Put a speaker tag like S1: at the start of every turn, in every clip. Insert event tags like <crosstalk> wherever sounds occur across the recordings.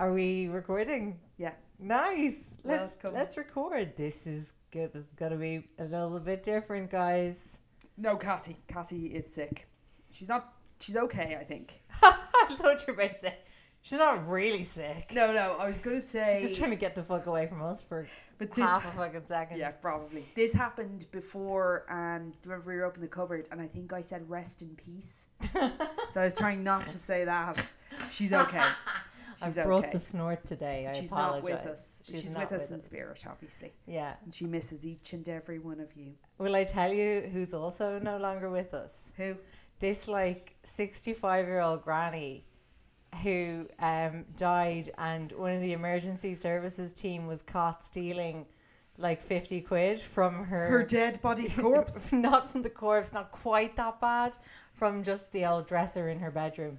S1: Are we recording?
S2: Yeah.
S1: Nice. Let's
S2: Welcome.
S1: let's record. This is good. This is gonna be a little bit different, guys.
S2: No, Cassie. Cassie is sick. She's not. She's okay, I think. <laughs>
S1: I thought you were about to say she's not really sick.
S2: No, no. I was gonna say.
S1: She's just trying to get the fuck away from us for
S2: But this-
S1: half a fucking second.
S2: Yeah, probably. This happened before, um, and remember we were up in the cupboard, and I think I said "rest in peace." <laughs> so I was trying not to say that. She's okay. <laughs> She's
S1: I brought
S2: okay.
S1: the snort today. I
S2: She's
S1: apologize.
S2: not with us. She's,
S1: not
S2: with us in spirit, obviously,
S1: Yeah.
S2: and she misses each and every one of you.
S1: Will I tell you who's also no longer with us?
S2: Who?
S1: this like 65 year old granny who um, died and one of the emergency services team was caught stealing like 50 quid from her
S2: Her dead body's <laughs> corpse.
S1: not from the corpse not quite that bad from just the old dresser in her bedroom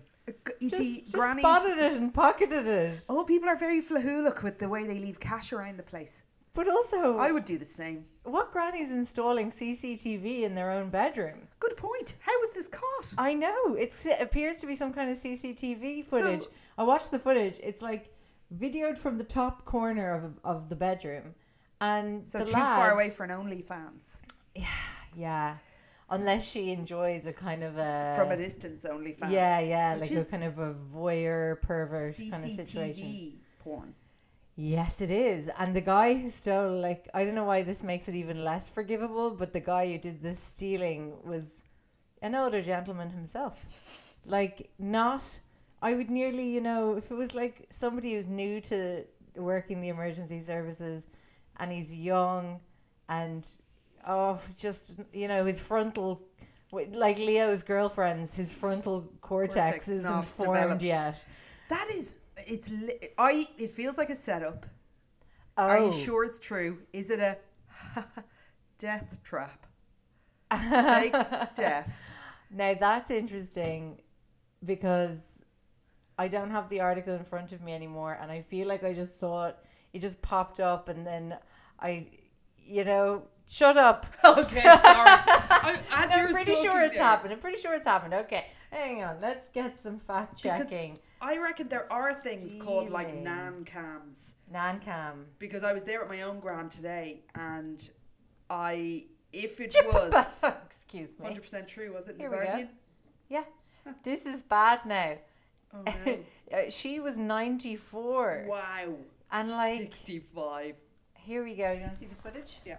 S2: You
S1: just,
S2: see,
S1: just
S2: grannies.
S1: spotted it and pocketed it
S2: Oh, people are very flahoolic with the way they leave cash around the place.
S1: but also
S2: I would do the same.
S1: what granny's installing cctv in their own bedroom
S2: Good point. How was this caught?
S1: I know. It's, it appears to be some kind of CCTV footage.
S2: So-
S1: I watched the footage. It's like videoed from the top corner of, of the bedroom. And
S2: So too
S1: lad-
S2: far away for an OnlyFans.
S1: Yeah, yeah. Unless she enjoys a kind of a.
S2: From a distance, OnlyFans.
S1: Yeah, yeah. Like a kind of a voyeur pervert kind of
S2: CCTV
S1: situation.
S2: porn.
S1: Yes, it is. And the guy who stole, like, I don't know why this makes it even less forgivable, but the guy who did the stealing was an older gentleman himself. Like, not, I would nearly, you know, if it was like somebody who's new to working the emergency services and he's young and, oh, just, you know, his frontal, like Leo's girlfriend's, his frontal cortex,
S2: Cortex
S1: isn't
S2: not
S1: formed
S2: developed.
S1: yet.
S2: That is, it's. Li- I. It feels like a setup.
S1: Oh.
S2: Are you oh. sure it's true? Is it a <laughs> death trap? Fake <laughs> death.
S1: Now that's interesting because I don't have the article in front of me anymore, and I feel like I just saw it. It just popped up, and then I, you know, shut up. <laughs>
S2: Okay, sorry. <laughs> I, as
S1: I'm pretty sure it's
S2: there,
S1: happened. I'm pretty sure it's happened. Okay, hang on. Let's get some fact
S2: Because
S1: checking.
S2: I reckon there are things called like
S1: Stealing.
S2: nan cams.
S1: Nancam.
S2: because I was there at my own grand today, and I, if it was <laughs>
S1: Excuse me.
S2: hundred percent true, was it
S1: Here
S2: the
S1: we go.
S2: Guardian?
S1: Yeah, this is bad now.
S2: Oh no!
S1: Uh, she was 94,
S2: wow,
S1: and like,
S2: sixty-five.
S1: here we go. Do you want to see the footage?
S2: Yeah.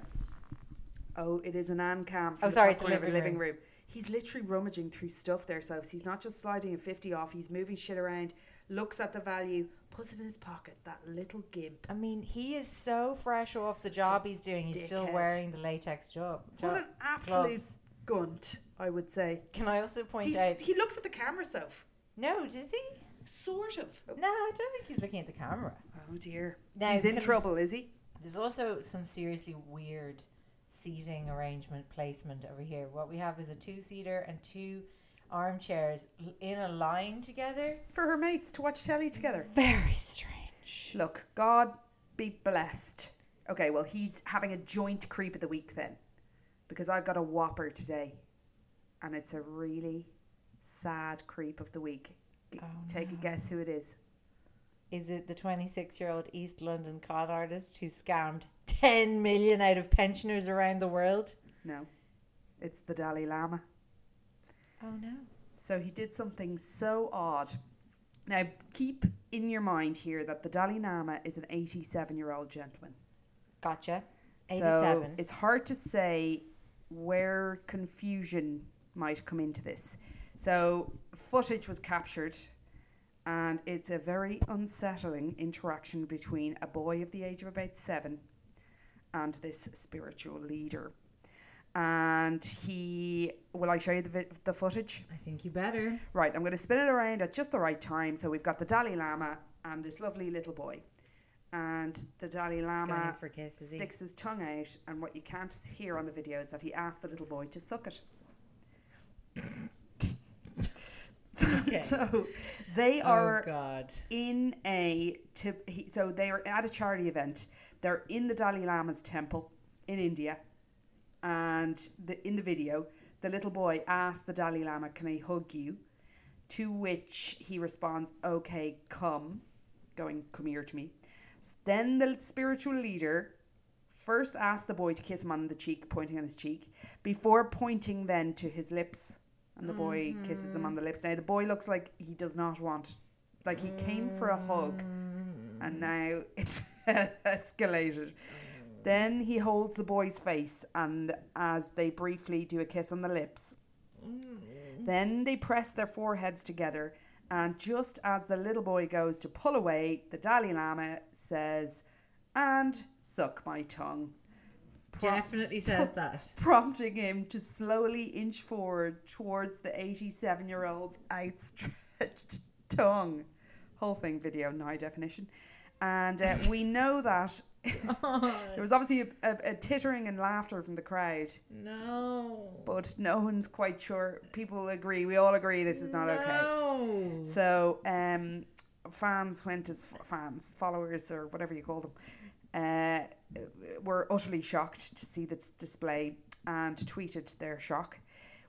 S2: Oh, it is an Ann cam.
S1: Oh, sorry, it's a
S2: of
S1: living room.
S2: He's literally rummaging through stuff there, so he's not just sliding a fifty off. He's moving shit around, looks at the value, puts it in his pocket. That little gimp.
S1: I mean, he is so fresh off the job he's doing. He's still
S2: dickhead.
S1: wearing the latex job.
S2: What an absolute
S1: gloves.
S2: gunt, I would say.
S1: Can I also point
S2: He's,
S1: out?
S2: he looks at the camera, Soph.
S1: No, does he?
S2: Sort of.
S1: No, I don't think he's looking at the camera.
S2: Oh dear.
S1: Now,
S2: He's in
S1: can-
S2: trouble, is he?
S1: There's also some seriously weird seating arrangement placement over here. What we have is a two-seater and two armchairs in a line together.
S2: For her mates to watch telly together.
S1: Very strange.
S2: Look, God be blessed. Okay, well, he's having a joint creep of the week then. Because I've got a whopper today. And it's a really sad creep of the week. G-
S1: Oh,
S2: Take a guess who it is.
S1: Is it the 26-year-old East London con artist who scammed 10 million out of pensioners around the world?
S2: No, it's the Dalai Lama.
S1: Oh no.
S2: So he did something so odd. Now, keep in your mind here that the Dalai Lama is an 87 year old gentleman.
S1: Gotcha.
S2: So it's hard to say where confusion might come into this. So footage was captured, and it's a very unsettling interaction between a boy of the age of about seven and this spiritual leader. And he, will I show you the, vi- the footage?
S1: I think you better.
S2: Right, I'm going to spin it around at just the right time. So we've got the Dalai Lama and this lovely little boy. And the Dalai Lama
S1: kiss,
S2: sticks his tongue out, and what you can't hear on the video is that he asked the little boy to suck it. <laughs> <laughs>
S1: Okay.
S2: so they
S1: oh
S2: are
S1: God.
S2: in a to, he, so they are at a charity event. They're in the Dalai Lama's temple in India, and the, in the video, the little boy asks the Dalai Lama, "Can I hug you?" To which he responds, "Okay, come," going, "Come here to me." Then the spiritual leader first asks the boy to kiss him on the cheek, pointing on his cheek, before pointing then to his lips. And the boy mm-hmm. kisses him on the lips. Now the boy looks like he does not want, like he came for a hug, and mm. now it's <laughs> escalated. Mm. Then he holds the boy's face, and as they briefly do a kiss on the lips, mm. then they press their foreheads together. And just as the little boy goes to pull away, the Dalai Lama says, "And suck my tongue." Prom-
S1: Definitely says that.
S2: prompting him to slowly inch forward towards the 87 year old's outstretched <laughs> tongue. Whole thing video, high definition. And uh, we know that <laughs> there was obviously a, a, a tittering and laughter from the crowd,
S1: No.
S2: but no one's quite sure. People agree, we all agree this is not okay.
S1: No.
S2: So um, fans went as fans, followers, or whatever you call them, uh, were utterly shocked to see this display and tweeted their shock,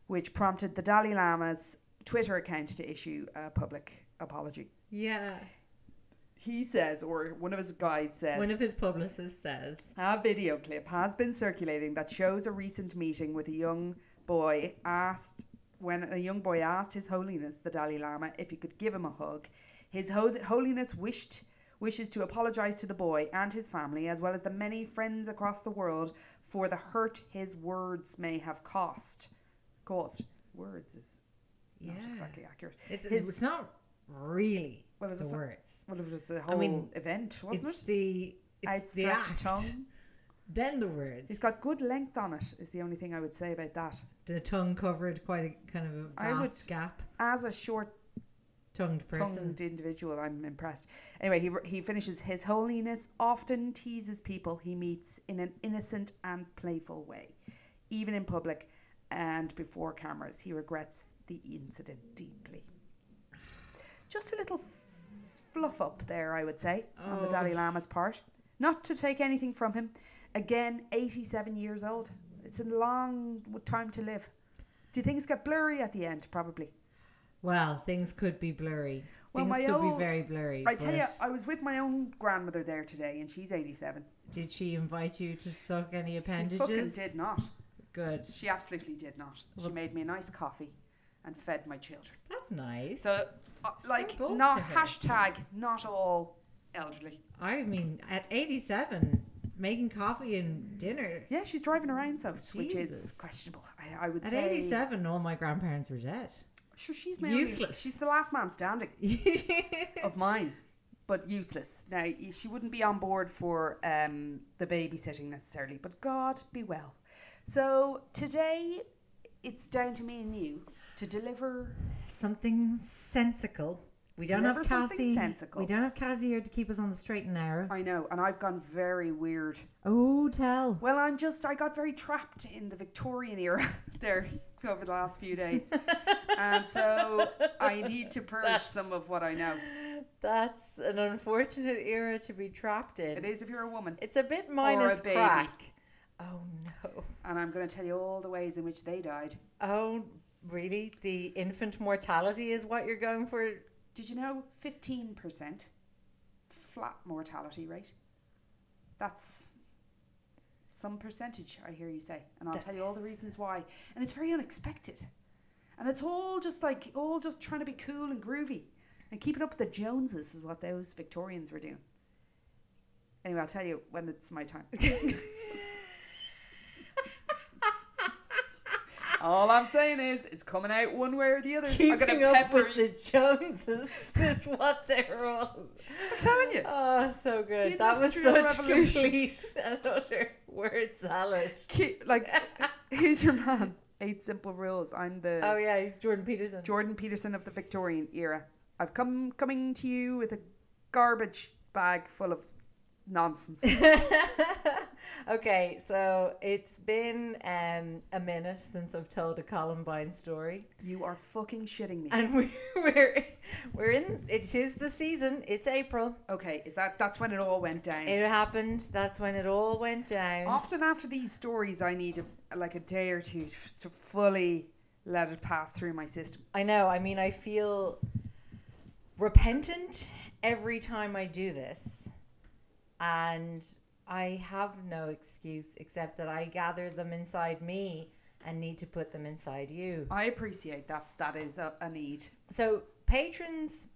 S2: which prompted the Dalai Lama's Twitter account to issue a public apology.
S1: Yeah.
S2: He says, or one of his guys says,
S1: One of his publicists says.
S2: a video clip has been circulating that shows a recent meeting with a young boy asked when a young boy asked His Holiness the Dalai Lama if he could give him a hug. His Ho- Holiness wished wishes to apologize to the boy and his family as well as the many friends across the world for the hurt his words may have cost. Caused words is
S1: Yeah.
S2: not exactly accurate.
S1: It's,
S2: His-
S1: it's not really
S2: Well, it
S1: the
S2: was-
S1: words.
S2: well, it was a whole
S1: mean,
S2: event, wasn't
S1: it's
S2: it?
S1: the it's the
S2: Outstretched
S1: act.
S2: tongue.
S1: Then the words.
S2: He's got good length on it. Is the only thing I would say about that.
S1: the tongue covered quite a kind of a
S2: I would-
S1: vast gap.
S2: As a short
S1: Tongued person.
S2: tongued individual, I'm impressed. Anyway, he, he finishes His Holiness often teases people he meets in an innocent and playful way, even in public and before cameras. He regrets the incident deeply. Just a little fluff up there, I would say, on the oh. Dalai Lama's part. Not to take anything from him. Again, 87 years old. It's a long time to live. Do things get blurry at the end? Probably.
S1: Well, things could be blurry.
S2: Well,
S1: things
S2: my
S1: could
S2: old-
S1: be very blurry.
S2: I tell you,
S1: but
S2: I was with my own grandmother there today, and she's 87.
S1: did she invite you to suck any
S2: She
S1: appendages?
S2: fucking did not.
S1: Good.
S2: She absolutely did not. She made me a nice coffee and fed my children.
S1: That's nice.
S2: So, uh, like, not hashtag not all elderly.
S1: I mean, at 87, making coffee and dinner.
S2: Yeah, she's driving around so which is
S1: Jesus.
S2: questionable. I, I would
S1: At
S2: say
S1: 87, all my grandparents were dead.
S2: Sure, she's my only-
S1: Useless.
S2: she's the last man standing <laughs> of mine, but useless. Now y- she wouldn't be on board for um, the babysitting necessarily, but God be well. So today it's down to me and you to deliver.
S1: Something sensical. We don't have Cassie.
S2: sensical.
S1: We don't have Cassie here to keep us on the straight and narrow.
S2: I know, and I've gone very weird.
S1: Oh, tell.
S2: Well, I'm just, I got very trapped in the Victorian era <laughs> there over the last few days. and so <laughs> I need to purge some of what I know.
S1: That's an unfortunate era to be trapped in.
S2: It is if you're a woman.
S1: It's a bit minus
S2: baby.
S1: crack. Oh no.
S2: And I'm going to tell you all the ways in which they died.
S1: Oh, really? The infant mortality is what you're going for?
S2: Did you know 15% flat mortality rate? That's some percentage, I hear you say. And I'll
S1: That
S2: tell you all the reasons why. And it's very unexpected. And it's all just like, all just trying to be cool and groovy. And keeping up with the Joneses is what those Victorians were doing. Anyway, I'll tell you when it's my time. <laughs> all I'm saying is, it's coming out one way or the other. I'm
S1: Keeping
S2: gonna
S1: up with
S2: you.
S1: the Joneses <laughs> is what they're all.
S2: I'm telling you.
S1: Oh, so good.
S2: The
S1: that was such
S2: Revolution.
S1: complete and utter word salad.
S2: Ki- like <laughs> who's your man eight simple rules i'm the
S1: Oh yeah, he's Jordan Peterson.
S2: jordan peterson of the victorian era i've come coming to you with a garbage bag full of nonsense <laughs>
S1: okay, so it's been um, a minute since I've told a Columbine story,
S2: you are fucking shitting me
S1: and <laughs> we're we're, we're in. It is the season. It's April.
S2: okay is that that's when it all went down
S1: It happened. That's when it all went down.
S2: often after these stories i need a, like a day or two to fully let it pass through my system
S1: I know. I mean, I feel repentant every time I do this. And I have no excuse except that I gather them inside me and need to put them inside you.
S2: i appreciate that that is a, a need
S1: So, patrons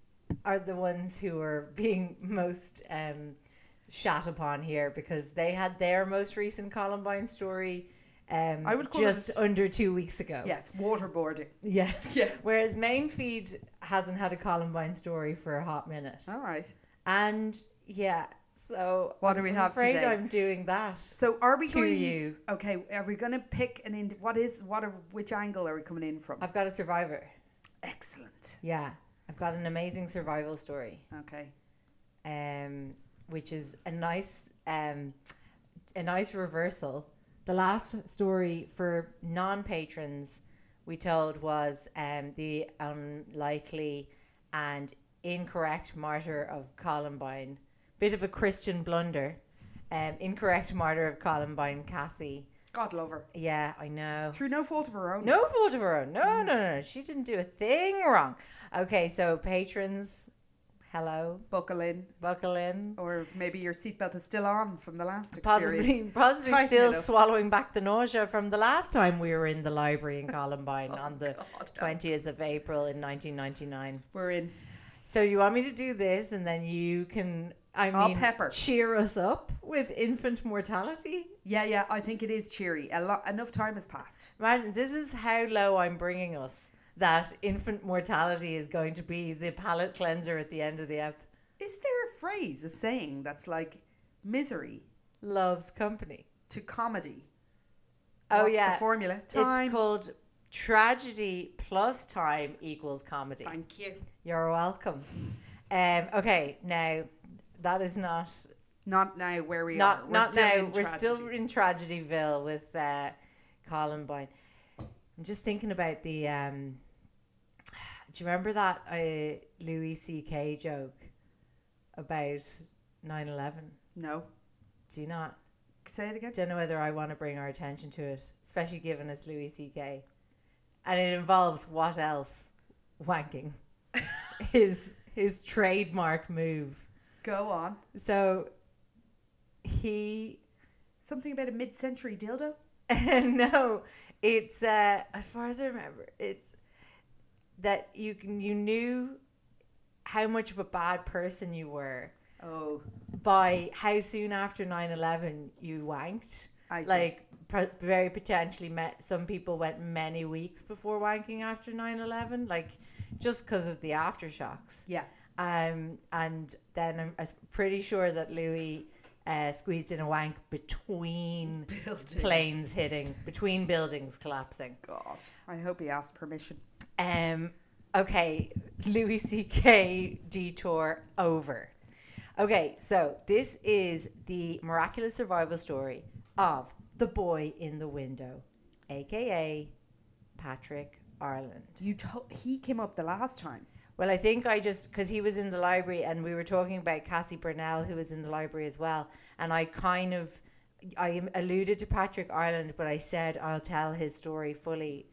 S1: are the ones who are being <laughs> most um, shat upon here because they had their most recent Columbine story. Um,
S2: I would call
S1: just
S2: it-
S1: under two weeks ago.
S2: yes waterboarding
S1: Yes. <laughs>
S2: Yeah.
S1: Whereas main feed hasn't had a Columbine story for a hot minute.
S2: all right
S1: And yeah, so
S2: What do we
S1: I'm
S2: have
S1: afraid
S2: today?
S1: I'm doing that.
S2: So are we
S1: To
S2: going?
S1: you.
S2: Okay, are we going to pick an ind? What is what? Are, which angle are we coming in from?
S1: I've got a survivor.
S2: Excellent.
S1: Yeah. I've got an amazing survival story.
S2: Okay.
S1: Um which is a nice um a nice reversal. The last story for non patrons we told was um the unlikely and incorrect martyr of Columbine. Bit of a Christian blunder. Um, incorrect martyr of Columbine Cassie.
S2: God love her.
S1: Yeah, I know.
S2: Through no fault of her own.
S1: No fault of her own. No, no, no, no. She didn't do a thing wrong. Okay, so patrons, hello,
S2: Buckle in,
S1: buckle in.
S2: or maybe your seatbelt is still on from the last
S1: Possibly,
S2: experience. <laughs>
S1: possibly still swallowing back the nausea from the last time we were in the library in <laughs> Columbine
S2: Oh
S1: on the
S2: God,
S1: 20th of April in 1999.
S2: We're in.
S1: So you want me to do this, and then you can, I mean,
S2: pepper.
S1: cheer us up with infant mortality?
S2: Yeah, yeah. I think it is cheery. A lot. Enough time has passed.
S1: Imagine this is how low I'm bringing us. That infant mortality is going to be the palate cleanser at the end of the ep.
S2: Is there a phrase, a saying that's like misery
S1: Loves company.
S2: to comedy?
S1: Oh
S2: What's
S1: yeah,
S2: The formula. Time.
S1: It's called tragedy plus time equals comedy.
S2: Thank you.
S1: You're welcome. Um, okay, now that is not
S2: Not now where we
S1: not
S2: are. We're
S1: not
S2: still
S1: now.
S2: in
S1: We're
S2: tragedy.
S1: still in Tragedyville with uh, Columbine. I'm just thinking about the. Um, do you remember that uh, Louis C.K. joke about 9/11?
S2: No.
S1: Do you not?
S2: Say it again.
S1: Don't know whether I want to bring our attention to it, especially given it's Louis C.K. And it involves what else? Wanking. <laughs> his his trademark move.
S2: Go on.
S1: So he
S2: Something about a mid-century dildo. <laughs>
S1: no, it's uh, as far as I remember, it's that you can you knew how much of a bad person you were
S2: Oh,
S1: by how soon after 9-11 you wanked.
S2: I see.
S1: Like very potentially met some people went many weeks before wanking after 9-11 like just because of the aftershocks
S2: yeah.
S1: Um, and then I'm, I'm pretty sure that Louis uh, squeezed in a wank between planes hitting, between buildings collapsing.
S2: God, I hope he asked permission.
S1: Um, okay, Louis C.K. detour over. Okay, so this is the miraculous survival story of the boy in the window, aka Patrick Ireland.
S2: You to- he came up the last time.
S1: Well, I think I just because he was in the library and we were talking about Cassie Bernall, who was in the library as well, and I kind of I alluded to Patrick Ireland, but I said I'll tell his story fully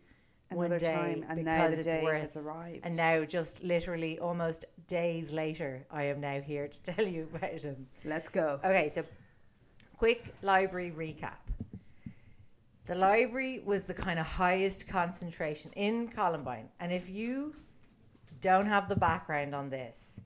S1: one day
S2: time, and
S1: because
S2: now the
S1: it's
S2: day
S1: worth.
S2: has arrived.
S1: And now, just literally almost days later, I am now here to <laughs> tell you about him.
S2: Let's go.
S1: Okay, so quick library recap. The library was the kind of highest concentration in Columbine. And if you don't have the background on this,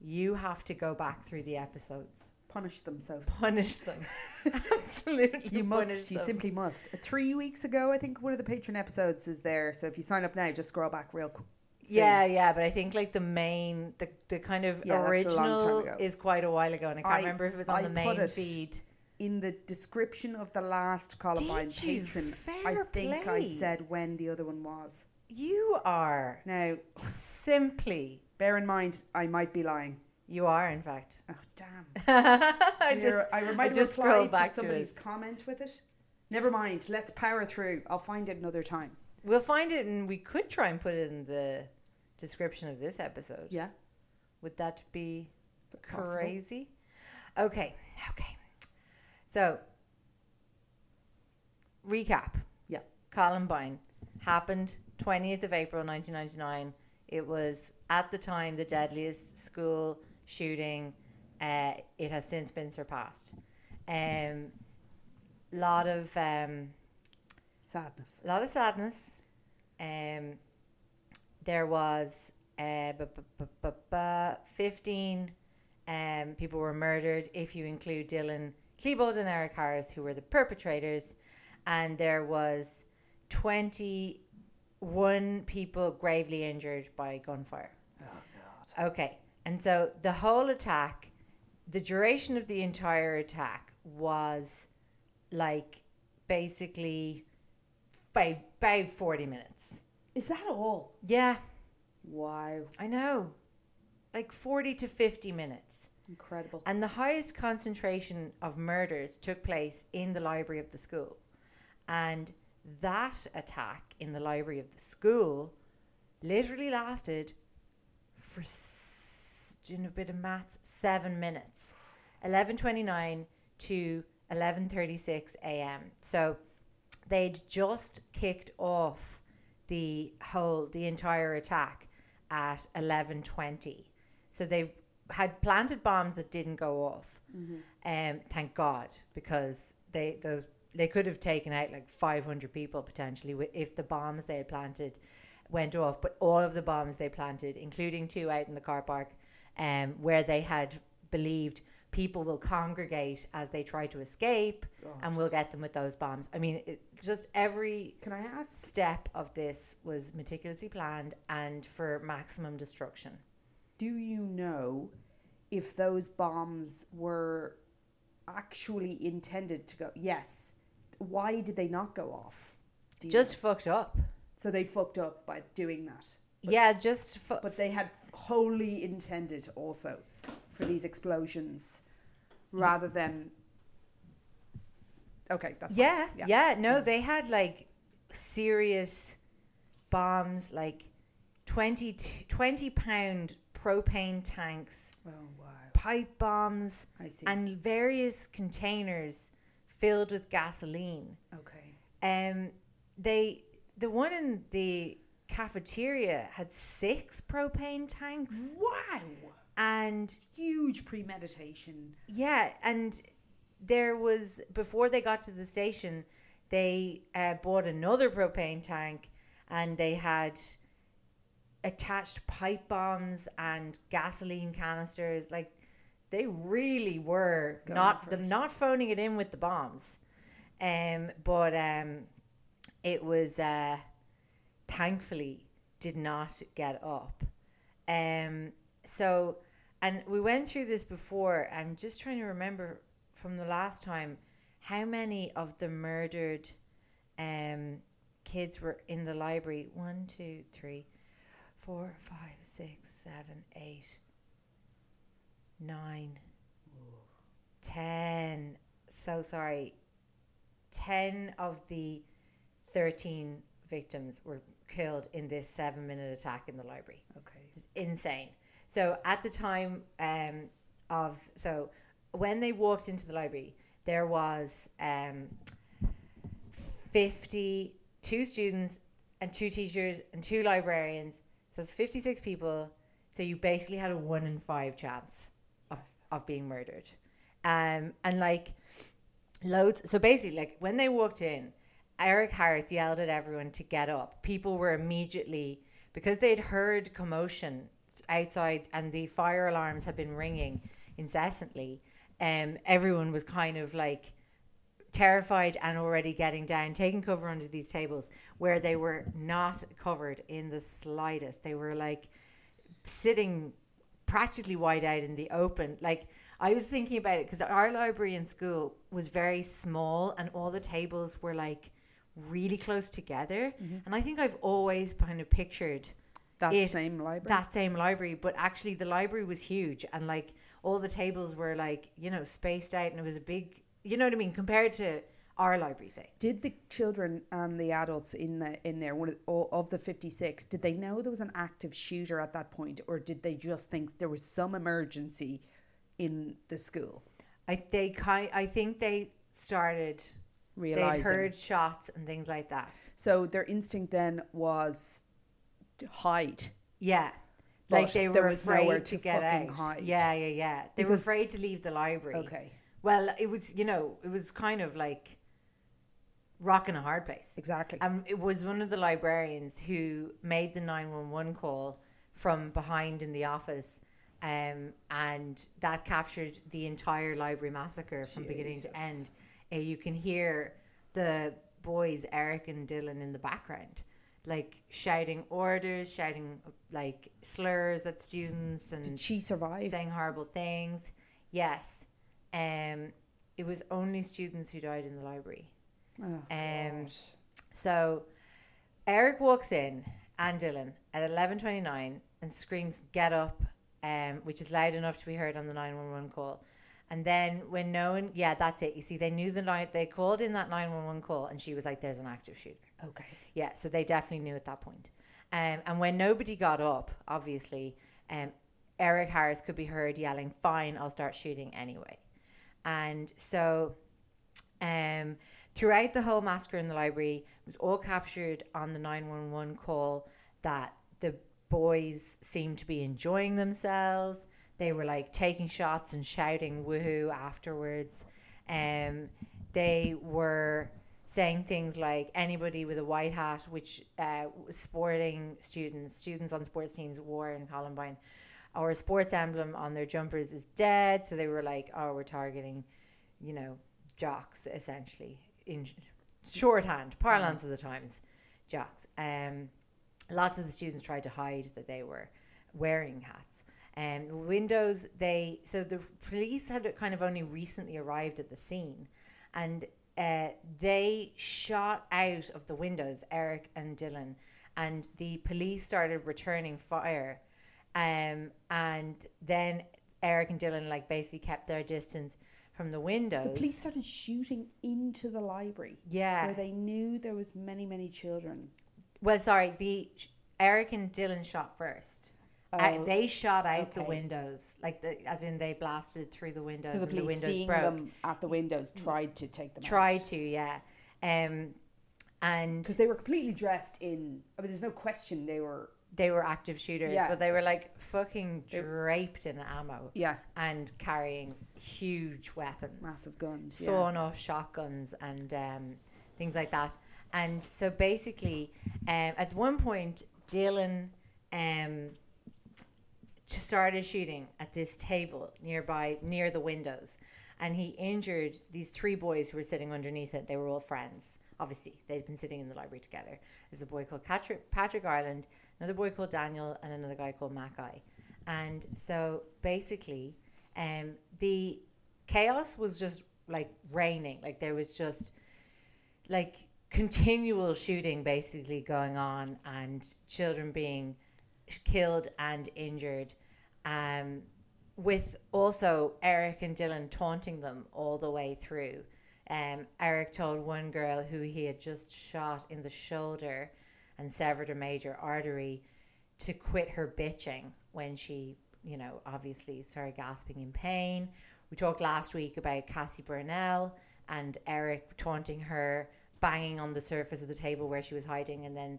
S1: you have to go back through the episodes.
S2: Punish themselves.
S1: Punish them. <laughs> Absolutely.
S2: You must. You
S1: them.
S2: simply must. Uh, Three weeks ago, I think one of the patron episodes is there. So if you sign up now, just scroll back real quick.
S1: Yeah, yeah, but I think like the main, the, the kind of
S2: Yeah, that's a long time
S1: original is quite a while ago, and I can't
S2: I-
S1: remember if it was on
S2: I
S1: the
S2: put
S1: main feed.
S2: In the description of the last Columbine
S1: Did
S2: patron, I think I said when the other one was.
S1: You are
S2: Now,
S1: simply,
S2: bear in mind, I might be lying.
S1: you are in fact.
S2: Oh damn! <laughs>
S1: I
S2: You're-
S1: just,
S2: I
S1: I
S2: might
S1: just
S2: reply to
S1: back to
S2: somebody's
S1: it.
S2: comment with it. Never mind. Let's power through. I'll find it another time.
S1: We'll find it, and we could try and put it in the description of this episode.
S2: Yeah.
S1: Would that be
S2: Possible.
S1: crazy? Okay, okay. So, recap.
S2: Yeah.
S1: Columbine happened 20th of April 1999. It was at the time the deadliest school shooting. Uh, it has since been surpassed. Um, lot of um,
S2: Sadness.
S1: a lot of sadness. Um, there was uh, bu- bu- bu- bu- bu- 15 um, people were murdered, if you include Dylan Klebold and Eric Harris, who were the perpetrators. And there was 21 people gravely injured by gunfire. Oh, God. Okay. And so the whole attack, the duration of the entire attack was like basically about, about 40 minutes.
S2: Is that all?
S1: Yeah,
S2: Wow.
S1: I know. Like 40 to 50 minutes.
S2: Incredible.
S1: And the highest concentration of murders took place in the library of the school. And that attack in the library of the school literally lasted for s- doing a bit of maths, seven minutes, eleven twenty nine to eleven thirty six a.m. So they'd just kicked off the whole the entire attack at eleven twenty. So they had planted bombs that didn't go off. Um, thank God, because they those they could have taken out like 500 people potentially if the bombs they had planted went off. But all of the bombs they planted, including two out in the car park, um, where they had believed people will congregate as they try to escape, and we'll get them with those bombs. I mean, it, just every
S2: Can I ask?
S1: step of this was meticulously planned and for maximum destruction.
S2: Do you know if those bombs were actually intended to go? Yes. Why did they not go off?
S1: Just
S2: know?
S1: fucked up.
S2: so they fucked up by doing that.
S1: yeah, just fu-
S2: But they had wholly intended also for these explosions rather than. Okay, that's fine.
S1: yeah, yeah, No, mm. they had like serious bombs, like 20, t- 20 pound propane tanks,
S2: Oh wow.
S1: pipe bombs, and various containers filled with gasoline.
S2: Okay.
S1: Um, they the one in the cafeteria had six propane tanks,
S2: Wow.
S1: and
S2: Huge premeditation.
S1: yeah, and there was before they got to the station, they uh, bought another propane tank, and they had attached pipe bombs and gasoline canisters. Like they really were
S2: Going
S1: not
S2: it.
S1: not phoning it in with the bombs. Um, but um, it was uh, thankfully did not get up. Um, so, and we went through this before. I'm just trying to remember from the last time, how many of the murdered um, kids were in the library? One, two, three, four, five, six, seven, eight, nine, ten. So sorry. 10 of the 13 victims were killed in this seven minute attack in the library.
S2: Okay.
S1: It's insane. So at the time um, of, so when they walked into the library, there was um, 52 students and two teachers and two librarians. So it's 56 people. So you basically had a one in five chance of, being murdered. Um, and like loads. So basically, like when they walked in, Eric Harris yelled at everyone to get up. People were immediately, because they'd heard commotion outside and the fire alarms had been ringing incessantly, um, everyone was kind of like terrified and already getting down, taking cover under these tables where they were not covered in the slightest. They were like sitting practically wide out in the open. Like I was thinking about it because our library in school was very small and all the tables were like really close together. Mm-hmm. And I think I've always kind of pictured
S2: That
S1: it-
S2: same library.
S1: that same library, but actually the library was huge and like all the tables were like, you know, spaced out and it was a big, you know what I mean, compared to our library, say.
S2: Did the children and the adults in the in there, one of, all of the fifty six, did they know there was an active shooter at that point, or did they just think there was some emergency in the school?
S1: I they kind I think they started
S2: Realizing.
S1: they'd heard shots and things like that.
S2: So their instinct then was to hide.
S1: Yeah. Like
S2: But
S1: they
S2: there
S1: were afraid to,
S2: to
S1: get out.
S2: hide.
S1: Yeah, yeah, yeah. They were afraid to leave the library.
S2: Okay.
S1: Well, it was, you know, it was kind of like rocking a hard place.
S2: Exactly.
S1: Um, it was one of the librarians who made the 911 call from behind in the office. Um, and that captured the entire library massacre from beginning to end. Uh, you can hear the boys, Eric and Dylan, in the background, like shouting orders, shouting like slurs at students, and
S2: Did she survived
S1: saying horrible things. Yes. Um, it was only students who died in the library.
S2: Oh,
S1: Um, so Eric walks in and Dylan at eleven twenty nine and screams, "Get up!" Um, which is loud enough to be heard on the nine one one call. And then when no one, yeah, that's it. You see, they knew the night they called in that nine one one call, and she was like, "There's an active shooter."
S2: okay.
S1: Yeah, so they definitely knew at that point. Um, and when nobody got up, obviously, um, Eric Harris could be heard yelling, "Fine, I'll start shooting anyway." And so, um, throughout the whole massacre in the library, it was all captured on the nine one one call that the boys seemed to be enjoying themselves. They were like taking shots and shouting "woohoo" afterwards. Um, they were saying things like anybody with a white hat, which uh, sporting students, students on sports teams wore in Columbine, or a sports emblem on their jumpers is dead. So they were like, oh, we're targeting, you know, jocks essentially in shorthand, parlance of the times, jocks. Um, lots of the students tried to hide that they were wearing hats. Um, the windows, they so the police had kind of only recently arrived at the scene, and uh, they shot out of the windows, Eric and Dylan, and the police started returning fire, um, and then Eric and Dylan like basically kept their distance from the windows.
S2: The police started shooting into the library.
S1: Yeah.
S2: Where they knew there was many, many children.
S1: Well, sorry, the Eric and Dylan shot first. Uh,
S2: Oh,
S1: they shot out the windows, like the, as in they blasted through the windows
S2: So the
S1: and the
S2: police,
S1: windows
S2: seeing
S1: broke.
S2: them at the windows, tried to take them out.
S1: Tried to, yeah, um, and
S2: Because they were completely dressed in. I mean, there's no question they were.
S1: They were active shooters,
S2: Yeah.
S1: but they were like fucking draped in ammo,
S2: Yeah.
S1: and carrying huge weapons,
S2: Massive guns.
S1: sawn off shotguns and um, things like that. And so basically, um, at one point, Dylan um, started shooting at this table nearby, near the windows. And he injured these three boys who were sitting underneath it. They were all friends. Obviously, they'd been sitting in the library together. There's a boy called Patrick, Patrick Ireland, another boy called Daniel, and another guy called Makai. And so basically, um, the chaos was just like raining. Like there was just like continual shooting basically going on and children being killed and injured. Um, with also Eric and Dylan taunting them all the way through. Um, Eric told one girl who he had just shot in the shoulder and severed a major artery to quit her bitching when she, you know, obviously started gasping in pain. We talked last week about Cassie Bernall and Eric taunting her, banging on the surface of the table where she was hiding, and then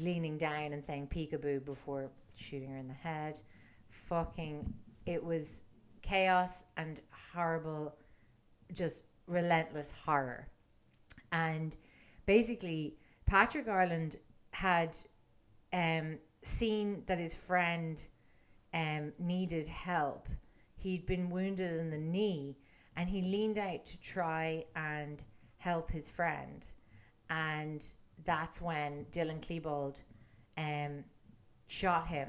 S1: leaning down and saying peekaboo before shooting her in the head. Fucking, it was chaos and horrible, just relentless horror. And basically, Patrick Ireland had um, seen that his friend um, needed help. He'd been wounded in the knee and he leaned out to try and help his friend. And that's when Dylan Klebold um, shot him.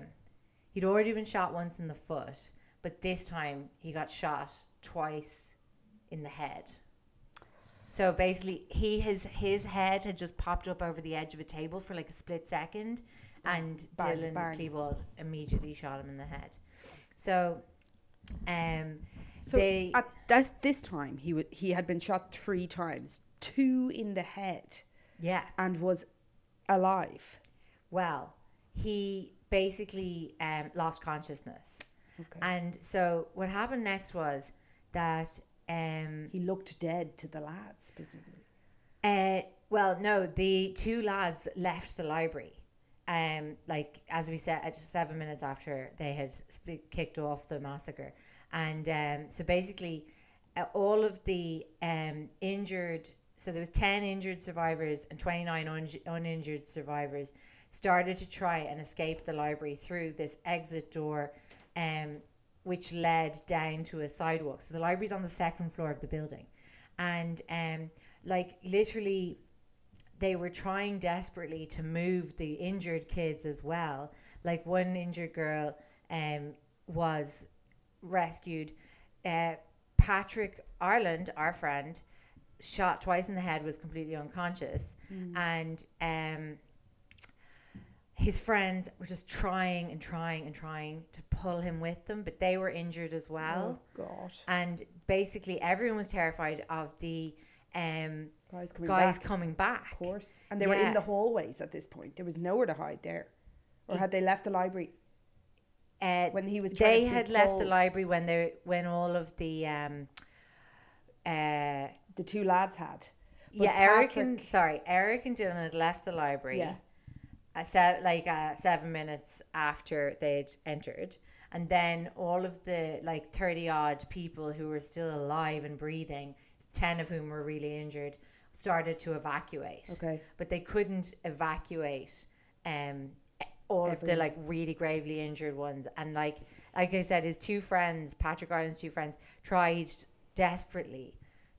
S1: He'd already been shot once in the foot, but this time he got shot twice in the head. So basically, he his his head had just popped up over the edge of a table for like a split second, and
S2: Bang,
S1: Dylan
S2: bang.
S1: Klebold immediately shot him in the head. So, um,
S2: So
S1: they
S2: at that, this time, he w- he had been shot three times, two in the head,
S1: yeah.
S2: and was alive.
S1: Well, he basically um, lost consciousness,
S2: Okay.
S1: and so what happened next was that um,
S2: he looked dead to the lads, presumably.
S1: Uh, well, no, the two lads left the library. Um, like as we said, at seven minutes after they had sp- kicked off the massacre, and um, so basically, uh, all of the um, injured. So there was ten injured survivors and twenty nine un- uninjured survivors started to try and escape the library through this exit door, um, which led down to a sidewalk. So the library's on the second floor of the building, and um, like literally they were trying desperately to move the injured kids as well. Like one injured girl um, was rescued. Uh, Patrick Ireland, our friend, shot twice in the head, was completely unconscious, and um, his friends were just trying and trying and trying to pull him with them, but they were injured as well.
S2: Oh God.
S1: And basically, everyone was terrified of the um,
S2: Guys coming
S1: guys
S2: back.
S1: coming back.
S2: Of course. And they were in the hallways at this point. There was nowhere to hide there. Or had they left the library?
S1: Uh,
S2: When he was
S1: they had left the library when they when all of the um, uh,
S2: The two lads had. But
S1: yeah Eric and sorry Eric and Dylan had left the library.
S2: Yeah.
S1: Uh, se- like uh, seven minutes after they'd entered, and then all of the like thirty odd people who were still alive and breathing, ten of whom were really injured, started to evacuate.
S2: Okay.
S1: but they couldn't evacuate um all of the like really gravely injured ones and like like I said his two friends Patrick Ireland's two friends tried desperately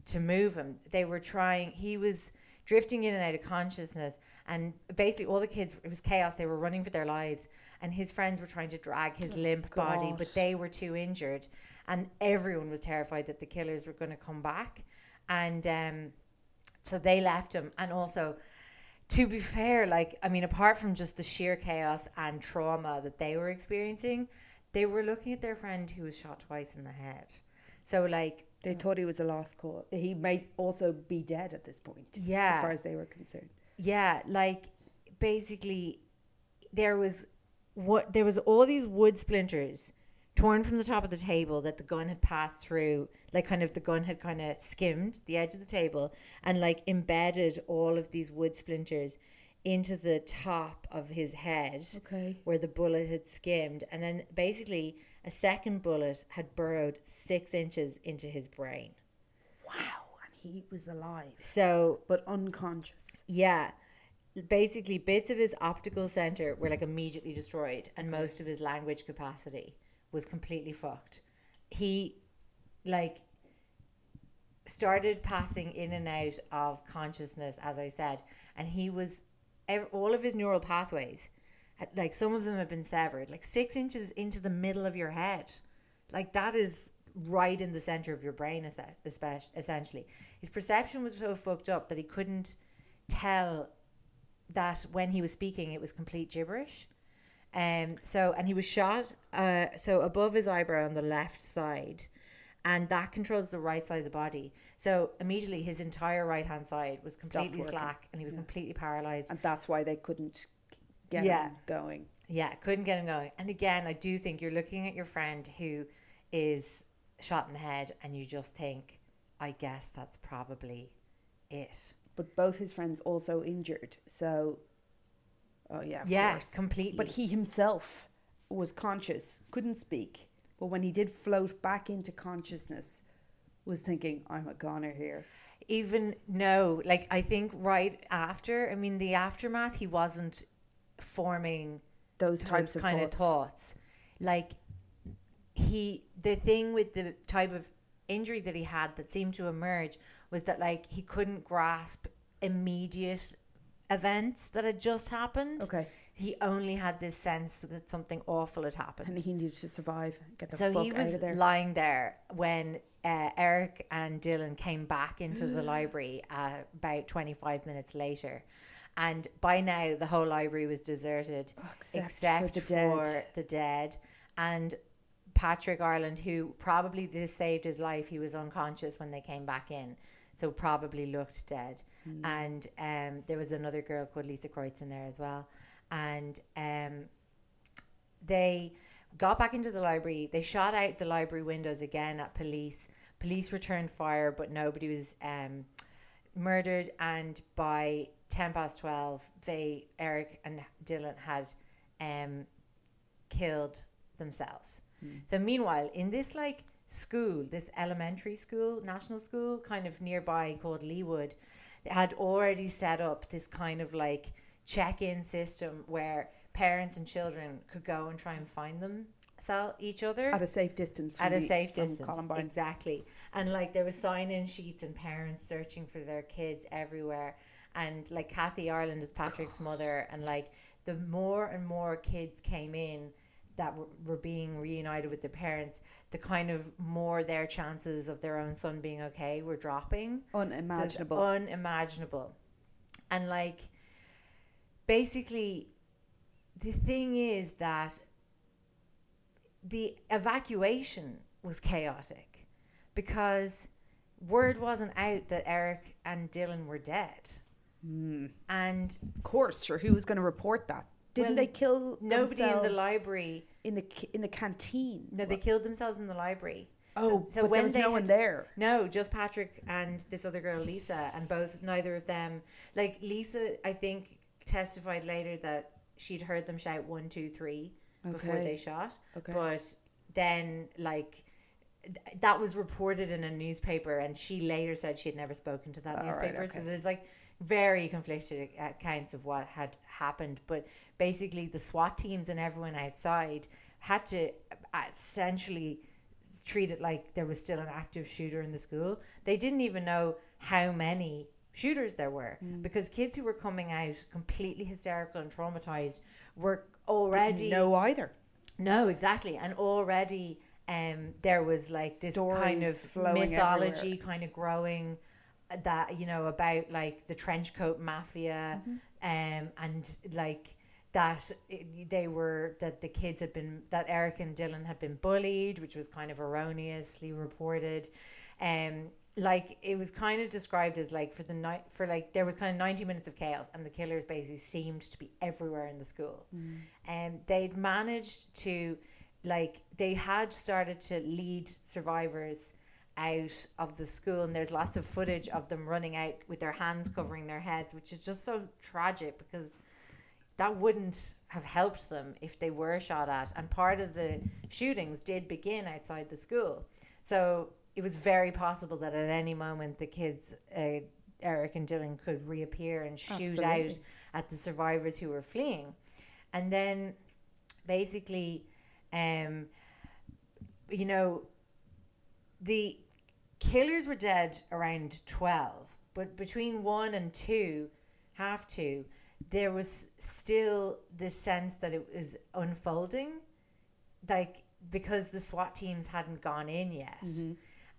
S1: to move him they were trying he was drifting in and out of consciousness. And basically all the kids it was chaos. They were running for their lives. And his friends were trying to drag his limp body but they were too injured. And everyone was terrified that the killers were going to come back. And um so they left him. And also to be fair like i mean apart from just the sheer chaos and trauma that they were experiencing they were looking at their friend who was shot twice in the head. So like
S2: They mm. thought he was a lost cause. He might also be dead at this point.
S1: Yeah.
S2: As far as they were concerned.
S1: yeah like basically there was what there was all these wood splinters torn from the top of the table that the gun had passed through like kind of the gun had kind of skimmed the edge of the table and like embedded all of these wood splinters into the top of his head
S2: Okay.
S1: where the bullet had skimmed and then basically a second bullet had burrowed six inches into his brain
S2: Wow. And he was alive.
S1: so
S2: But unconscious.
S1: Yeah. Basically, bits of his optical center were like immediately destroyed, and most of his language capacity was completely fucked. He, like, started passing in and out of consciousness, as I said, and he was ev- all of his neural pathways, like, some of them have been severed, like six inches into the middle of your head. Like, that is right in the center of your brain, esse- essentially. His perception was so fucked up that he couldn't tell that when he was speaking, it was complete gibberish. Um, so, and he was shot uh, so above his eyebrow on the left side, and that controls the right side of the body. So immediately, his entire right hand side was completely slack, and he was completely paralyzed.
S2: And that's why they couldn't get
S1: Yeah.
S2: him going.
S1: Yeah, couldn't get him going. And again, I do think you're looking at your friend who is shot in the head, and you just think, I guess that's probably it.
S2: But both his friends also injured. So, oh yeah,
S1: Yeah, completely.
S2: But he himself was conscious, couldn't speak. But when he did float back into consciousness, was thinking, "I'm a goner here."
S1: even no like i think right after i mean the aftermath he wasn't forming
S2: Those types
S1: those
S2: of
S1: kind
S2: thoughts.
S1: of thoughts like he the thing with the type of injury that he had that seemed to emerge was that like he couldn't grasp immediate events that had just happened
S2: Okay.
S1: he only had this sense that something awful had happened
S2: and he needed to survive, get the
S1: so
S2: fuck
S1: he
S2: out
S1: was
S2: of there.
S1: lying there when uh, Eric and Dylan came back into the <gasps> library uh, about 25 minutes later. And by now, the whole library was deserted
S2: Oh, except for
S1: except
S2: the
S1: for
S2: dead.
S1: the dead. And Patrick Ireland, who probably this saved his life, he was unconscious when they came back in. So probably looked dead.
S2: Hmm.
S1: And um, there was another girl called Lisa Kreutz in there as well. And um, they got back into the library. They shot out the library windows again at police. Police returned fire, but nobody was um, murdered. And by ten past twelve, they Eric and Dylan had um, killed themselves. So meanwhile, in this like school, this elementary school, national school, kind of nearby called Leewood, they had already set up this kind of like check-in system where parents and children could go and try and find them sell each other
S2: at a safe distance.
S1: at a safe distance
S2: Columbine.
S1: exactly and like there were sign-in sheets and parents searching for their kids everywhere and like kathy ireland is patrick's mother and like the more and more kids came in that were, were being reunited with their parents the kind of more their chances of their own son being okay were dropping So
S2: Unimaginable.
S1: unimaginable and like basically the thing is that the evacuation was chaotic because word wasn't out that Eric and Dylan were dead. And
S2: of course, sure. Who was going to report that? Didn't
S1: Well,
S2: they kill
S1: nobody in the library.
S2: in the in the canteen?
S1: No, they killed themselves in the library.
S2: Oh, but there was no one there.
S1: No, just Patrick and this other girl, Lisa, and both neither of them. Like Lisa, I think testified later that she'd heard them shout one, two, three before they shot.
S2: Okay.
S1: But then, like. th- That was reported in a newspaper, and she later said she had never spoken to that
S2: All right,
S1: newspaper. So
S2: okay.
S1: there's like very conflicted accounts of what had happened. But basically, the SWAT teams and everyone outside had to uh, essentially treat it like there was still an active shooter in the school. They didn't even know how many shooters there were because kids who were coming out completely hysterical and traumatized were already
S2: No, either.
S1: no, exactly. And already um, there was like this kind of mythology
S2: everywhere.
S1: kind of growing that, you know, about like the trench coat mafia
S2: Mm-hmm.
S1: um, and like that they were, that the kids had been, that Eric and Dylan had been bullied, which was kind of erroneously reported. Um, like it was kind of described as like for the night for like there was kind of 90 minutes of chaos and the killers basically seemed to be everywhere in the school and they'd managed to like they had started to lead survivors out of the school and there's lots of footage of them running out with their hands covering their heads which is just so tragic because that wouldn't have helped them if they were shot at. And part of the shootings did begin outside the school. So it was very possible that at any moment the kids uh, eric and dylan could reappear and shoot out at the survivors who were fleeing. And then basically um you know the killers were dead around 12 but between 1 and 2 half 2 there was still this sense that it was unfolding like because the SWAT teams hadn't gone in yet,
S2: Mm-hmm.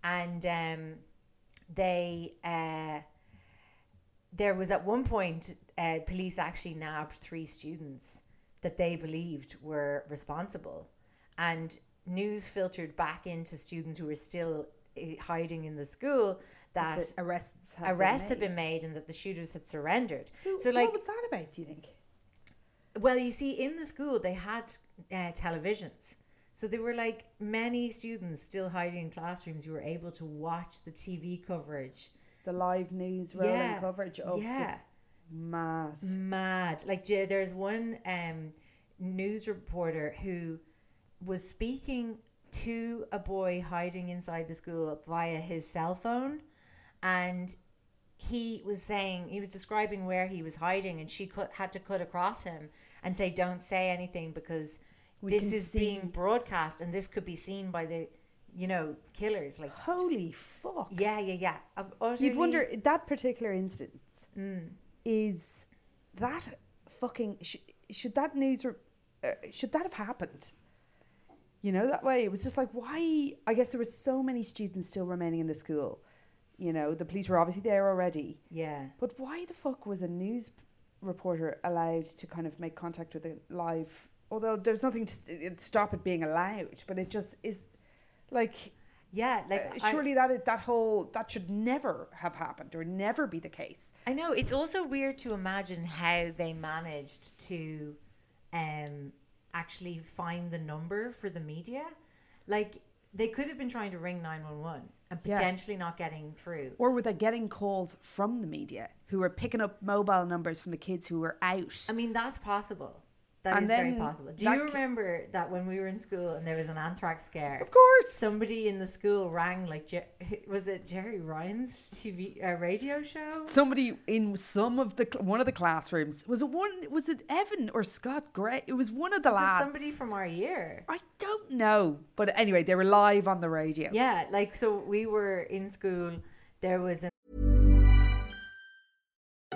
S1: and um, they uh, there was at one point uh, police actually nabbed three students that they believed were responsible, and news filtered back into students who were still hiding in the school that
S2: arrests have
S1: arrests
S2: been
S1: had been made and that the shooters had surrendered.
S2: Who-
S1: so, like,
S2: what was that about? Do you think?
S1: well, you see, in the school they had uh, televisions. So there were like many students still hiding in classrooms who were able to watch the TV coverage.
S2: The live news rolling
S1: Yeah,
S2: coverage of
S1: yeah.
S2: this mad.
S1: Mad. Like there's one um, news reporter who was speaking to a boy hiding inside the school via his cell phone, and he was saying he was describing where he was hiding, and she cut, had to cut across him and say, "Don't say anything because
S2: We
S1: this is
S2: see."
S1: being broadcast, and this could be seen by the, you know, killers." Like,
S2: Holy fuck!
S1: yeah, yeah, yeah.
S2: You'd wonder that particular instance
S1: Mm.
S2: is that fucking sh- should that news re- uh, should that have happened? You know that way it was just like why? I guess there were so many students still remaining in the school. You know the police were obviously there already,
S1: Yeah.
S2: but why the fuck was a news reporter allowed to kind of make contact with a live? Although there's nothing to st- stop it being allowed, but it just is like
S1: Yeah, like
S2: uh,
S1: I-
S2: surely that that whole that should never have happened or never be the case.
S1: I know it's also weird to imagine how they managed to um actually find the number for the media. Like they could have been trying to ring 911 and
S2: Yeah.
S1: potentially not getting through.
S2: Or were they getting calls from the media who were picking up mobile numbers from the kids who were out?
S1: I mean, that's possible. That is
S2: And
S1: very
S2: then
S1: possible. Do you
S2: c-
S1: remember that when we were in school and there was an anthrax scare?
S2: Of course.
S1: Somebody in the school rang like was it Gerry Ryan's TV uh, radio show?
S2: Somebody in some of the one of the classrooms was it one was it Evan or Scott Gray? It was one of the
S1: Was
S2: lads.
S1: somebody from our year?
S2: I don't know, but anyway, they were live on the radio.
S1: Yeah, like so we were in school. There was an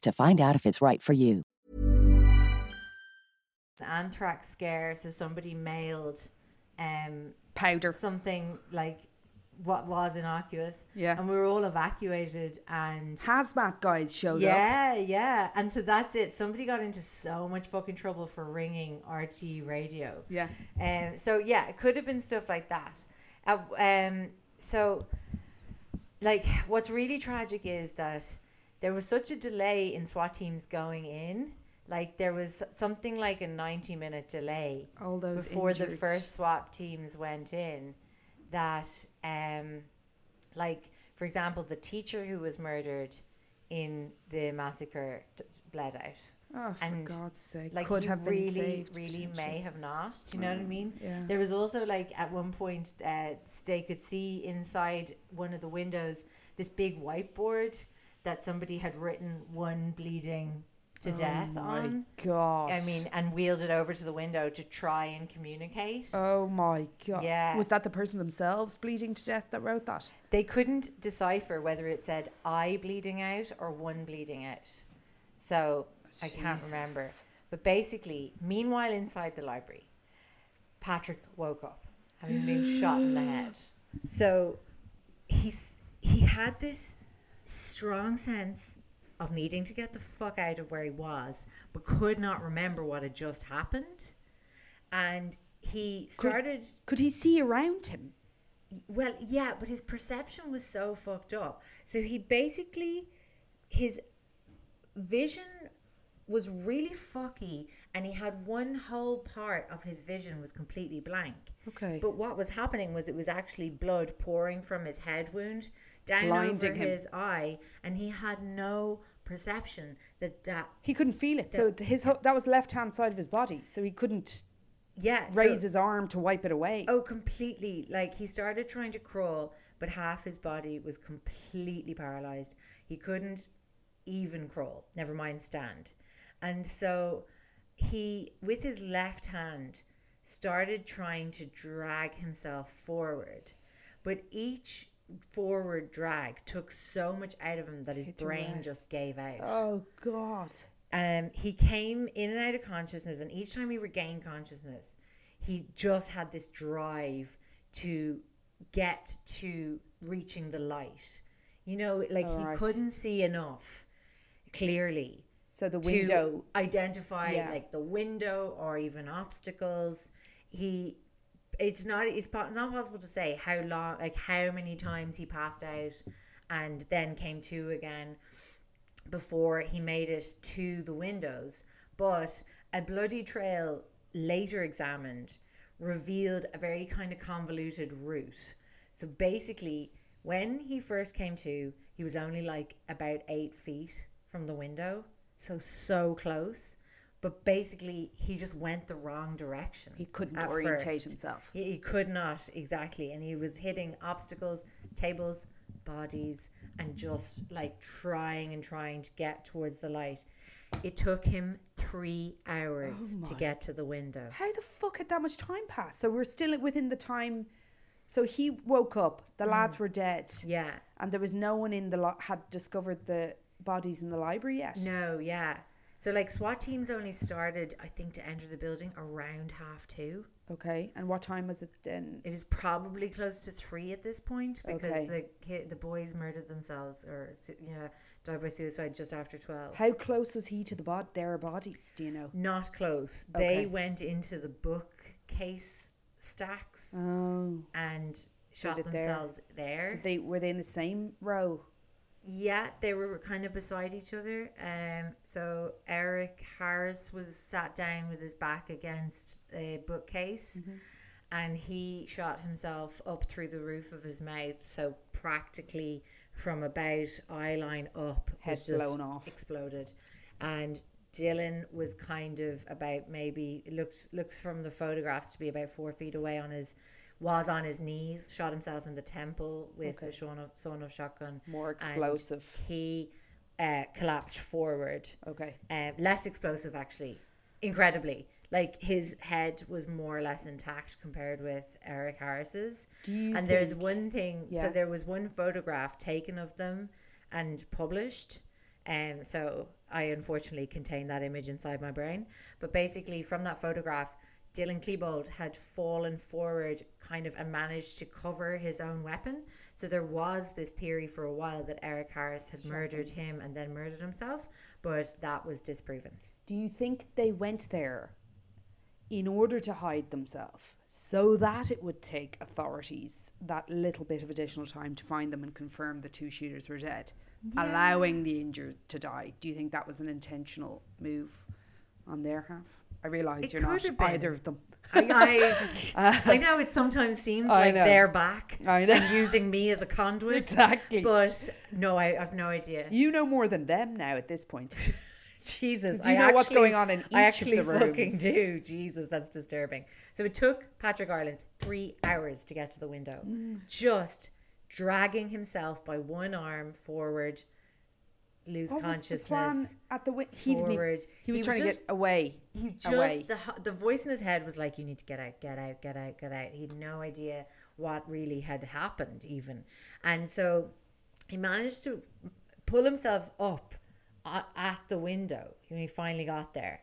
S3: to find out if it's right for you.
S1: an anthrax scare, so somebody mailed um
S2: Powder.
S1: something like what was innocuous.
S2: Yeah.
S1: and we were all evacuated and.
S2: Hazmat guys showed up.
S1: Yeah, yeah, and so that's it. Somebody got into so much fucking trouble for ringing RTÉ radio.
S2: Yeah.
S1: Um. So yeah, it could have been stuff like that. Uh, um. So, like, what's really tragic is that there was such a delay in SWAT teams going in. Like, there was something like a ninety-minute delay
S2: All those
S1: before the first SWAT teams went in. That, um, like, for example, the teacher who was murdered in the massacre t- bled out.
S2: Oh, for
S1: And,
S2: God's sake.
S1: Like
S2: Could
S1: you
S2: have been
S1: really,
S2: saved,
S1: really may have not. Do you know what I mean?
S2: yeah.
S1: There was also like at one point uh, they could see inside one of the windows this big whiteboard that somebody had written one bleeding to oh death
S2: my
S1: on.
S2: God.
S1: I mean, and wheeled it over to the window to try and communicate.
S2: Oh my god.
S1: Yeah.
S2: Was that the person themselves bleeding to death that wrote that?
S1: They couldn't decipher whether it said I bleeding out or one bleeding out. So I can't remember. But basically, meanwhile, inside the library, Patrick woke up having been shot in the head. <gasps> So he's he had this strong sense of needing to get the fuck out of where he was, but could not remember what had just happened. And he started
S2: Could he see around him?
S1: well, yeah, but his perception was so fucked up. So he basically his vision was really fucky and he had one whole part of his vision was completely blank.
S2: Okay.
S1: But what was happening was it was actually blood pouring from his head wound down
S2: Blinding
S1: over
S2: him.
S1: his eye and he had no perception that that
S2: He couldn't feel it. So his ho- that was left hand side of his body. So he couldn't
S1: yeah so-
S2: raise his arm to wipe it away.
S1: Oh, completely. Like he started trying to crawl, but half his body was completely paralyzed. He couldn't even crawl, never mind stand. And so he, with his left hand, started trying to drag himself forward. But each forward drag took so much out of him that his brain
S2: rest.
S1: just gave out
S2: Oh God.
S1: um, he came in and out of consciousness, and each time he regained consciousness, he just had this drive to get to reaching the light. You know, like
S2: All
S1: he
S2: right.
S1: couldn't see enough clearly
S2: So the
S1: to
S2: window.
S1: identify
S2: Yeah.
S1: like the window or even obstacles. He, it's not it's, it's not possible to say how long, like how many times he passed out and then came to again before he made it to the windows. But a bloody trail later examined revealed a very kind of convoluted route. So basically, when he first came to, he was only like about eight feet from the window. So, so close. But basically, he just went the wrong direction.
S2: He couldn't orientate
S1: first.
S2: himself.
S1: He, he could not, exactly. And he was hitting obstacles, tables, bodies, and just like trying and trying to get towards the light. It took him three hours
S2: Oh
S1: to get to the window.
S2: How the fuck had that much time passed? So we're still within the time. So he woke up. The mm. lads were dead.
S1: Yeah.
S2: And there was no one in the lo- had discovered the bodies in the library yet.
S1: No, yeah. So like SWAT teams only started, I think, to enter the building around half two.
S2: Okay. And what time was it then?
S1: It was probably close to three at this point because
S2: Okay.
S1: the kid, the boys murdered themselves or you know died by suicide just after twelve.
S2: How close was he to the bod- their bodies? Do you know?
S1: Not close.
S2: Okay.
S1: They went into the bookcase stacks
S2: Oh.
S1: and shot
S2: there.
S1: themselves there.
S2: Did they were they in the same row?
S1: Yeah, they were kind of beside each other. Um, so Eric Harris was sat down with his back against a bookcase,
S2: Mm-hmm.
S1: and he shot himself up through the roof of his mouth. So practically from about eye line up,
S2: Head
S1: just
S2: blown off.
S1: exploded, and. Dylan was kind of about maybe looks looks from the photographs to be about four feet away on his was on his knees, shot himself in the temple with a sawn of, sawn of shotgun.
S2: More
S1: and
S2: explosive.
S1: he uh, collapsed forward.
S2: Okay.
S1: Um, less explosive, actually. Incredibly. Like his head was more or less intact compared with Eric Harris's.
S2: Do you
S1: and there's one thing,
S2: Yeah.
S1: so there was one photograph taken of them and published. Um, so I unfortunately contain that image inside my brain. But basically, from that photograph, Dylan Klebold had fallen forward kind of and managed to cover his own weapon. So there was this theory for a while that Eric Harris had murdered him and then murdered himself, but that was disproven.
S2: Do you think they went there in order to hide themselves so that it would take authorities that little bit of additional time to find them and confirm the two shooters were dead, allowing the injured to die? Do you think that was an intentional move on their half? I realise you're not either of them.
S1: I, I, <laughs> just, I know it sometimes seems
S2: I
S1: like
S2: know.
S1: they're back and using me as a conduit.
S2: Exactly.
S1: But no, I have no idea.
S2: You know more than them now at this point. <laughs>
S1: Jesus,
S2: 'Cause you
S1: I
S2: know what's going on in each
S1: I
S2: of
S1: actually
S2: the
S1: fucking do. Jesus, that's disturbing. So it took Patrick Ireland three hours to get to the window,
S2: Mm.
S1: just dragging himself by one arm forward, lose
S2: What was
S1: consciousness.
S2: plan at the wi- he didn't even-
S1: forward.
S2: he was
S1: He
S2: trying
S1: was
S2: to get away.
S1: he just
S2: away.
S1: the the voice in his head was like, "You need to get out, get out, get out, get out." He had no idea what really had happened, even, and so he managed to pull himself up a- at the window when he finally got there,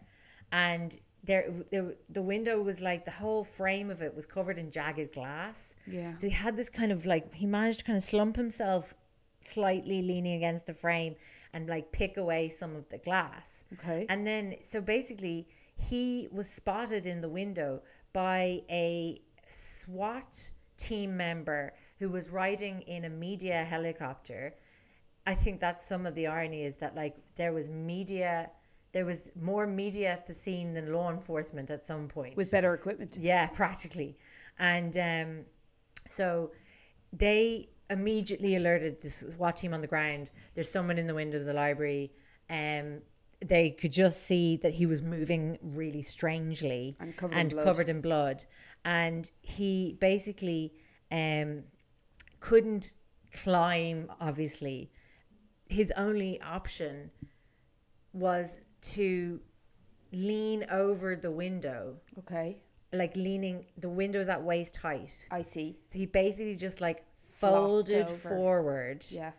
S1: and there, there the window was like the whole frame of it was covered in jagged glass.
S2: Yeah.
S1: So he had this kind of like he managed to kind of slump himself slightly leaning against the frame and like pick away some of the glass.
S2: Okay.
S1: And then so basically he was spotted in the window by a SWAT team member who was riding in a media helicopter. I think that's some of the irony is that like there was media there was more media at the scene than law enforcement at some point.
S2: with better equipment.
S1: Yeah, practically. And um, so they immediately alerted the SWAT team on the ground. There's someone in the window of the library. Um, they could just see that he was moving really strangely
S2: And covered in blood.
S1: covered in blood. And he basically um, couldn't climb, obviously. His only option was to lean over the window
S2: Okay,
S1: like leaning the window's at waist height
S2: I see.
S1: so he basically just like folded forward
S2: Yeah,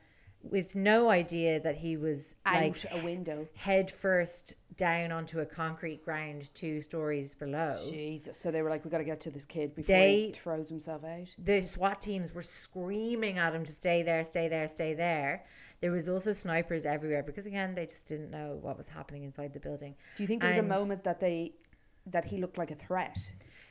S1: with no idea that he was
S2: out
S1: like
S2: a window.
S1: head first down onto a concrete ground two stories below
S2: Jesus. So they were like, we got to get to this kid before
S1: They-
S2: he throws himself out.
S1: the SWAT teams were screaming at him to stay there, stay there, stay there. There was also snipers everywhere because again they just didn't know what was happening inside the building.
S2: Do you think there was
S1: And-
S2: a moment that they that he looked like a threat?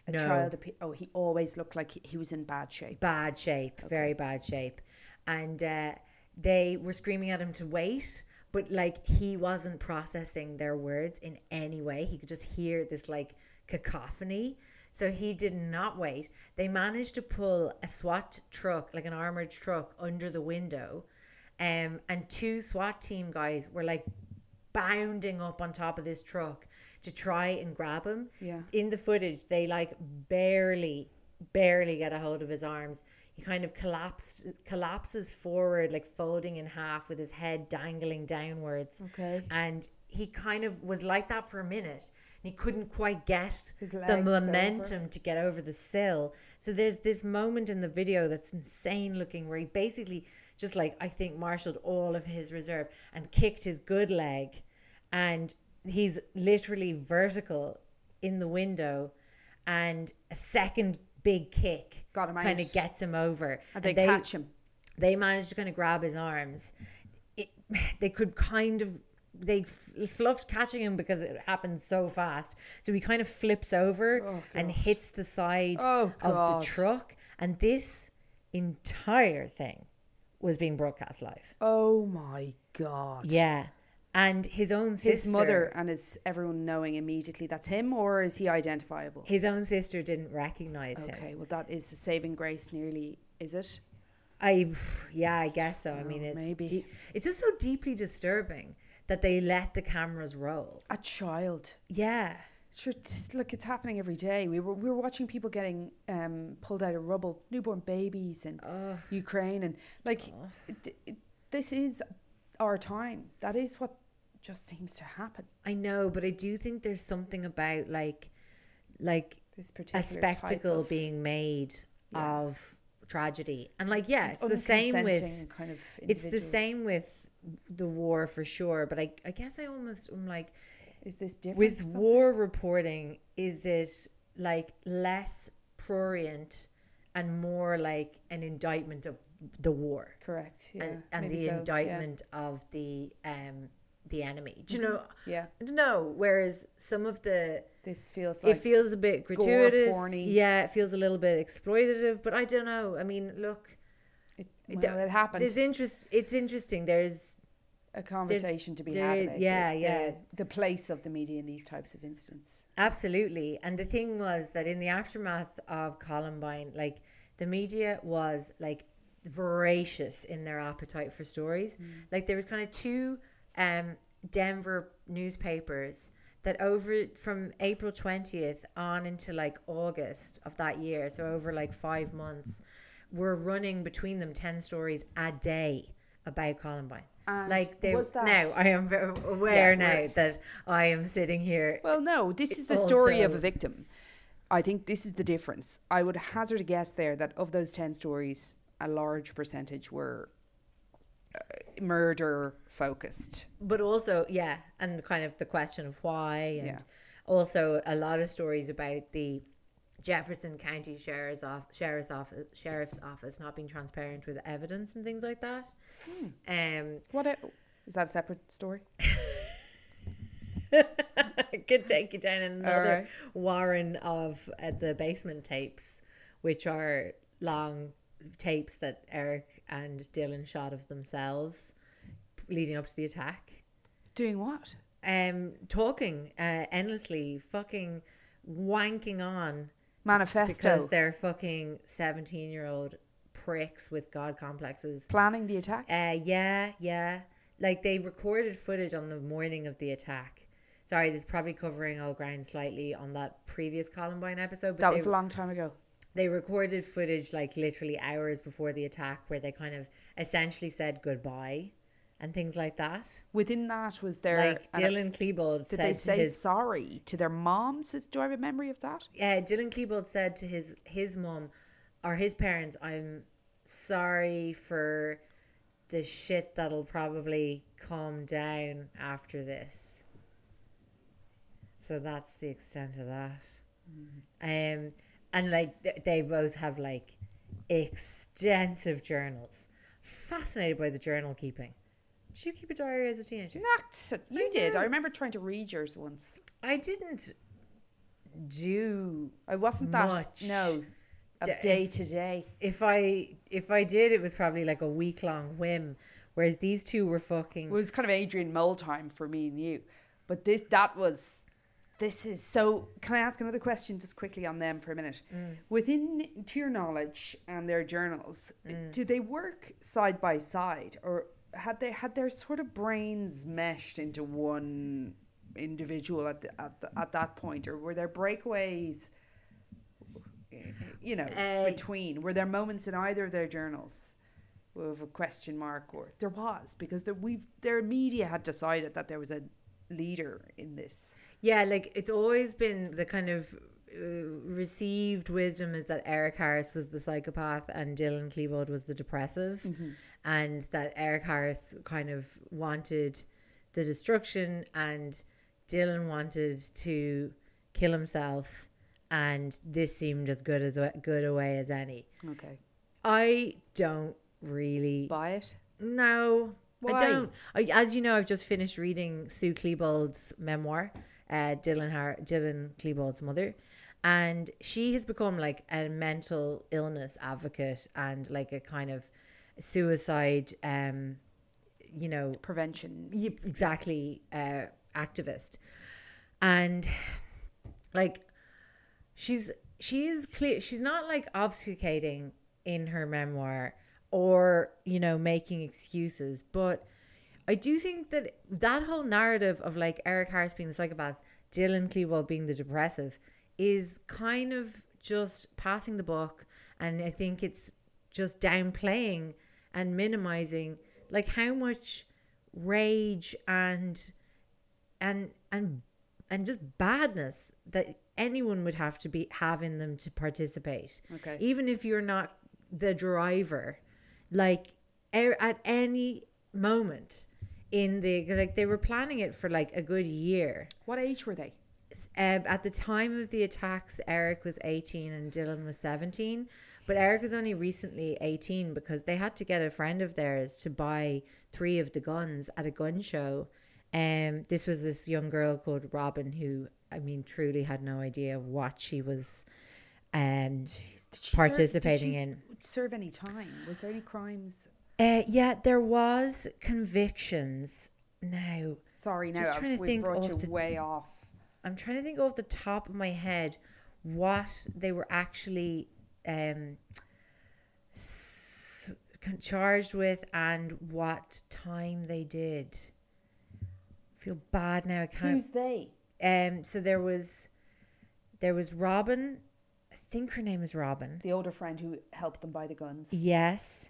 S2: A
S1: No.
S2: child. Oh, he always looked like he, he was in bad shape.
S1: bad shape, very bad shape. And uh, they were screaming at him to wait, but like he wasn't processing their words in any way. He could just hear this like cacophony. So he did not wait. They managed to pull a SWAT truck, like an armored truck, under the window. Um, and two SWAT team guys were like bounding up on top of this truck to try and grab him.
S2: Yeah.
S1: In the footage, they like barely, barely get a hold of his arms. He kind of collapsed, collapses forward, like folding in half with his head dangling downwards.
S2: Okay.
S1: And he kind of was like that for a minute. And he couldn't quite get the momentum to get over the sill. So there's this moment in the video that's insane looking where he basically just like I think marshaled all of his reserve and kicked his good leg and he's literally vertical in the window and a second big kick
S2: Got him
S1: kind of gets him over
S2: And they catch him.
S1: they managed to kind of grab his arms. It, <sighs> they could kind of they fluffed catching him because it happened so fast. So he kind of flips over oh, and hits the side
S2: Oh,
S1: of the truck, and this entire thing was being broadcast live.
S2: Oh my god.
S1: Yeah, and his own sister,
S2: His mother and his everyone knowing immediately that's him, or is he identifiable?
S1: his own sister didn't recognize him.
S2: Okay, well that is a saving grace. Nearly, is it?
S1: I yeah, I guess so. I mean, it's
S2: maybe.
S1: dee- it's just so deeply disturbing that they let the cameras roll.
S2: A child.
S1: Yeah.
S2: Sure, look, it's happening every day. We were we were watching people getting um, pulled out of rubble, newborn babies in Ukraine, and like it, this is our time. That is what just seems to happen.
S1: I know, but I do think there's something about like like
S2: This particular
S1: a spectacle
S2: of,
S1: being made of tragedy. And like yeah, it's
S2: It's
S1: the same with
S2: kind of
S1: it's the same with the war for sure, but I I guess I almost am like
S2: Is this different
S1: with war reporting is it like less prurient and more like an indictment of the war
S2: Correct. Yeah,
S1: and, and the
S2: so, yeah.
S1: indictment of the um the enemy. Do you mm-hmm. know?
S2: Yeah,
S1: I don't know. Whereas some of the
S2: this feels like
S1: it feels a bit gratuitous. Yeah, it feels a little bit exploitative. But I don't know. I mean, look,
S2: it, well, it happened.
S1: There's interest. It's interesting. There's
S2: a conversation to be
S1: there-
S2: had. About
S1: yeah,
S2: the,
S1: yeah.
S2: The, the place of the media in these types of incidents.
S1: Absolutely. And the thing was that in the aftermath of Columbine, like the media was like voracious in their appetite for stories. Mm. Like there was kind of two um, Denver newspapers that over from April 20th on into like August of that year, so over like five months, were running between them 10 stories a day about Columbine.
S2: And
S1: like they
S2: was that-
S1: now, I am aware
S2: Yeah,
S1: now that I am sitting here.
S2: Well, no, this is the story of a victim. I think this is the difference. I would hazard a guess there that of those 10 stories, a large percentage were murder focused.
S1: but also yeah and kind of the question of why and
S2: Yeah.
S1: also a lot of stories about the Jefferson County Sheriff's Office, Sheriff's Office, Sheriff's Office not being transparent with evidence and things like that.
S2: Hmm.
S1: Um,
S2: What a, is that a separate story? <laughs>
S1: could take you down another
S2: Alright.
S1: warren of uh, the basement tapes, which are long tapes that Eric and Dylan shot of themselves leading up to the attack.
S2: Doing what?
S1: um talking uh, endlessly fucking wanking on
S2: Manifesto.
S1: because they're fucking 17 year old pricks with god complexes
S2: planning the attack.
S1: uh yeah yeah like they recorded footage on the morning of the attack sorry this is probably covering all ground slightly on that previous columbine episode but
S2: that
S1: they,
S2: was a long time ago.
S1: They recorded footage like literally hours before the attack where they kind of essentially said goodbye and things like that
S2: Within that was there.
S1: like
S2: an-
S1: dylan klebold
S2: Did
S1: said
S2: they say
S1: his
S2: sorry to their moms? Do I have a memory of that?
S1: yeah, Dylan Klebold said to his his mum or his parents, "I'm sorry for the shit that'll probably come down after this." So that's the extent of that. Um, and like they both have like extensive journals. Fascinated by the journal keeping. Did you keep a diary as a teenager?
S2: Not you
S1: I
S2: did. I remember trying to read yours once.
S1: I didn't do
S2: I wasn't that
S1: Much.
S2: no
S1: D-
S2: day to day.
S1: if I if I did, it was probably like a week long whim. Whereas these two were fucking.
S2: It was kind of Adrian Mole time for me and you, but this that was. This is so. Can I ask another question just quickly on them for a minute? Mm. Within to your knowledge and their journals, mm. did they work side by side, or had they had their sort of brains meshed into one individual at the, at the, at that point, or were there breakaways? You know,
S1: Uh,
S2: between were there moments in either of their journals with a question mark, or there was because the, we've their media had decided that there was a leader in this.
S1: Yeah, like it's always been the kind of uh, received wisdom is that Eric Harris was the psychopath and Dylan Klebold was the depressive, and that Eric Harris kind of wanted the destruction and Dylan wanted to kill himself, and this seemed as good as a good a way as any.
S2: Okay,
S1: I don't really
S2: buy it.
S1: No,
S2: Why?
S1: I don't. I, as you know, I've just finished reading Sue Klebold's memoir, uh, Dylan Har- Dylan Klebold's mother, and she has become like a mental illness advocate and like a kind of suicide, um, you know,
S2: Prevention.
S1: Exactly uh, activist and like she's she is clear she's not like obfuscating in her memoir or you know making excuses but i do think that that whole narrative of like eric harris being the psychopath dylan klebold being the depressive is kind of just passing the buck and i think it's just downplaying and minimizing like how much rage and and and and just badness that anyone would have to be have in them to participate
S2: Okay.
S1: even if you're not the driver like er, at any moment in the like they were planning it for like a good year
S2: What age were they?
S1: um, at the time of the attacks, Eric was 18 and Dylan was 17. But Eric was only recently 18 because they had to get a friend of theirs to buy three of the guns at a gun show. Um, this was this young girl called Robyn who, I mean, truly had no idea what she was um,
S2: serve- did
S1: participating
S2: she
S1: in.
S2: Serve any time? Was there any crimes?
S1: Uh, yeah, there was convictions. Now,
S2: Sorry, now
S1: Just trying to think
S2: brought
S1: of
S2: you
S1: the-
S2: way off.
S1: I'm trying to think off the top of my head what they were actually um, s- charged with and what time they did. feel bad now. I can't.
S2: Who's they?
S1: um. So there was, there was Robyn. I think her name is Robyn.
S2: The older friend who helped them buy the guns.
S1: Yes.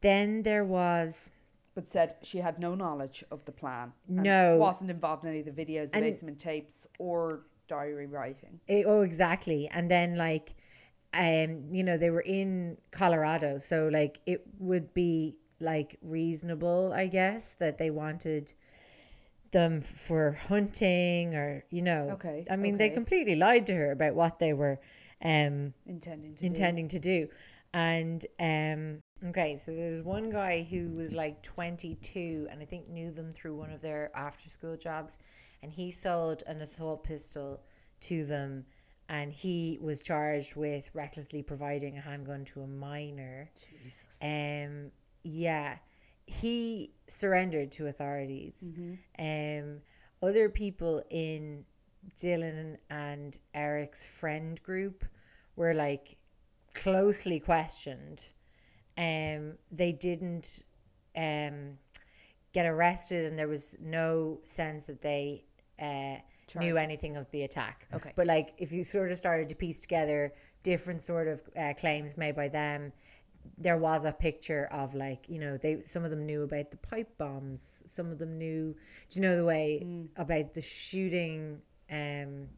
S1: Then there was
S2: But said she had no knowledge of the plan.
S1: No.
S2: wasn't involved in any of the videos, the
S1: And-
S2: basement tapes, or diary writing.
S1: Eh, oh, exactly. And then like, um, you know, they were in Colorado, so like it would be like reasonable, I guess, that they wanted them for hunting or you know.
S2: Okay,
S1: I mean, they completely lied to her about what they were um
S2: Intending to do.
S1: intending to do. And um okay, so there's one guy who was like 22 and I think knew them through one of their after school jobs and he sold an assault pistol to them and he was charged with recklessly providing a handgun to a minor.
S2: Jesus.
S1: Um yeah, he surrendered to authorities. Um other people in Dylan and Eric's friend group were like closely questioned. Um, they didn't um, get arrested, and there was no sense that they uh, knew anything of the attack.
S2: Okay.
S1: but like if you sort of started to piece together different sort of uh, claims made by them. There was a picture of like you know they some of them knew about the pipe bombs some of them knew do you know the way about the shooting um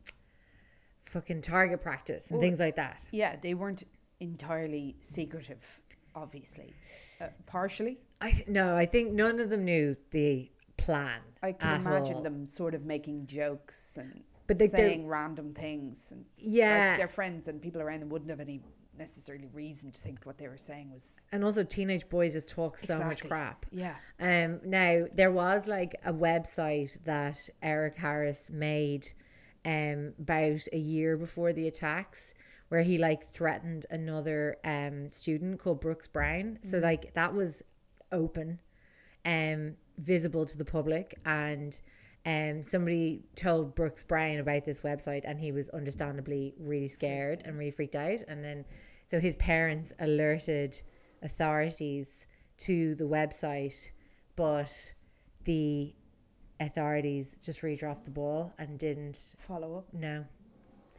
S1: fucking target practice and things like that
S2: Yeah, they weren't entirely secretive, obviously. Uh, partially.
S1: I no, I think none of them knew the plan.
S2: I can imagine
S1: all.
S2: them sort of making jokes and
S1: But they-
S2: saying random things. And
S1: Yeah.
S2: like their friends and people around them wouldn't have any necessarily reason to think what they were saying was
S1: And also, teenage boys just talk so much crap.
S2: Yeah.
S1: Um. Now there was like a website that Eric Harris made, um, about a year before the attacks, where he like threatened another um student called Brooks Brown. So like that was open, um, visible to the public, and um, somebody told Brooks Brown about this website, and he was understandably really scared and really freaked out. And then, so his parents alerted authorities to the website, but the authorities just really dropped the ball and didn't.
S2: follow up.
S1: No,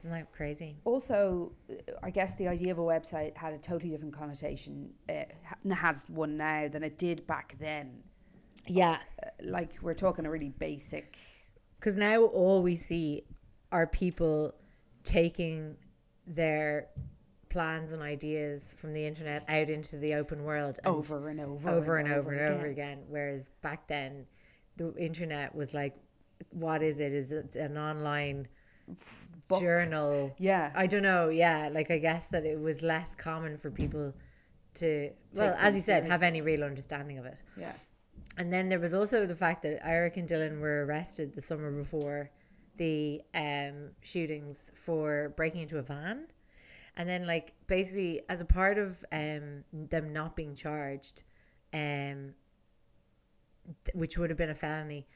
S1: isn't that crazy?
S2: Also, I guess the idea of a website had a totally different connotation, uh, ha- has one now than it did back then.
S1: Yeah,
S2: Uh, like we're talking a really basic.
S1: because now all we see are people taking their plans and ideas from the internet out into the open world and
S2: Over and over
S1: over
S2: and
S1: and over
S2: over
S1: and over again. Whereas back then, the internet was like, what is it? Is it an online
S2: Book.
S1: journal?
S2: Yeah.
S1: I don't know. Yeah, like I guess that it was less common for people to, well, as you said, have any real understanding of it.
S2: Yeah.
S1: And then there was also the fact that Eric and Dylan were arrested the summer before the um, shootings for breaking into a van. And then, like, basically, as a part of um, them not being charged, um, th- which would have been a felony,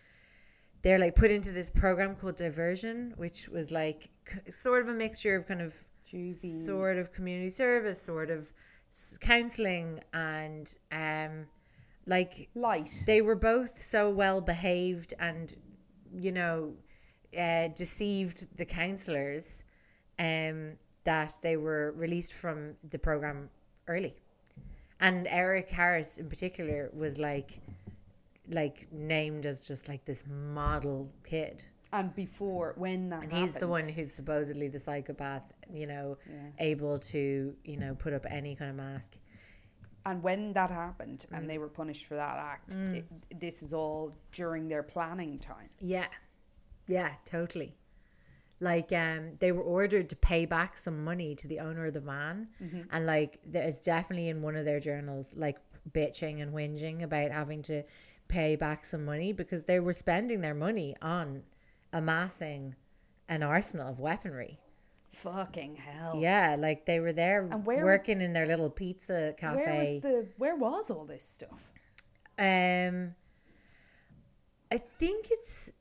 S1: they're like put into this program called Diversion, which was like c- sort of a mixture of kind of
S2: Juvie.
S1: sort of community service, sort of s- counseling, and um, like
S2: Light.
S1: they were both so well behaved and you know uh, deceived the counselors um, that they were released from the program early and eric harris in particular was like like named as just like this model kid
S2: and before, when that
S1: and he's the one who's supposedly the psychopath you know able to you know put up any kind of mask
S2: And when that happened
S1: Mm.
S2: and they were punished for that act, it, this is all during their planning time.
S1: Yeah. Yeah, totally. Like um they were ordered to pay back some money to the owner of the van and like there's definitely in one of their journals like bitching and whinging about having to pay back some money because they were spending their money on amassing an arsenal of weaponry.
S2: Fucking hell.
S1: Yeah, like they were there working in their little pizza cafe.
S2: Where was the where was all this stuff?
S1: Um, I think it's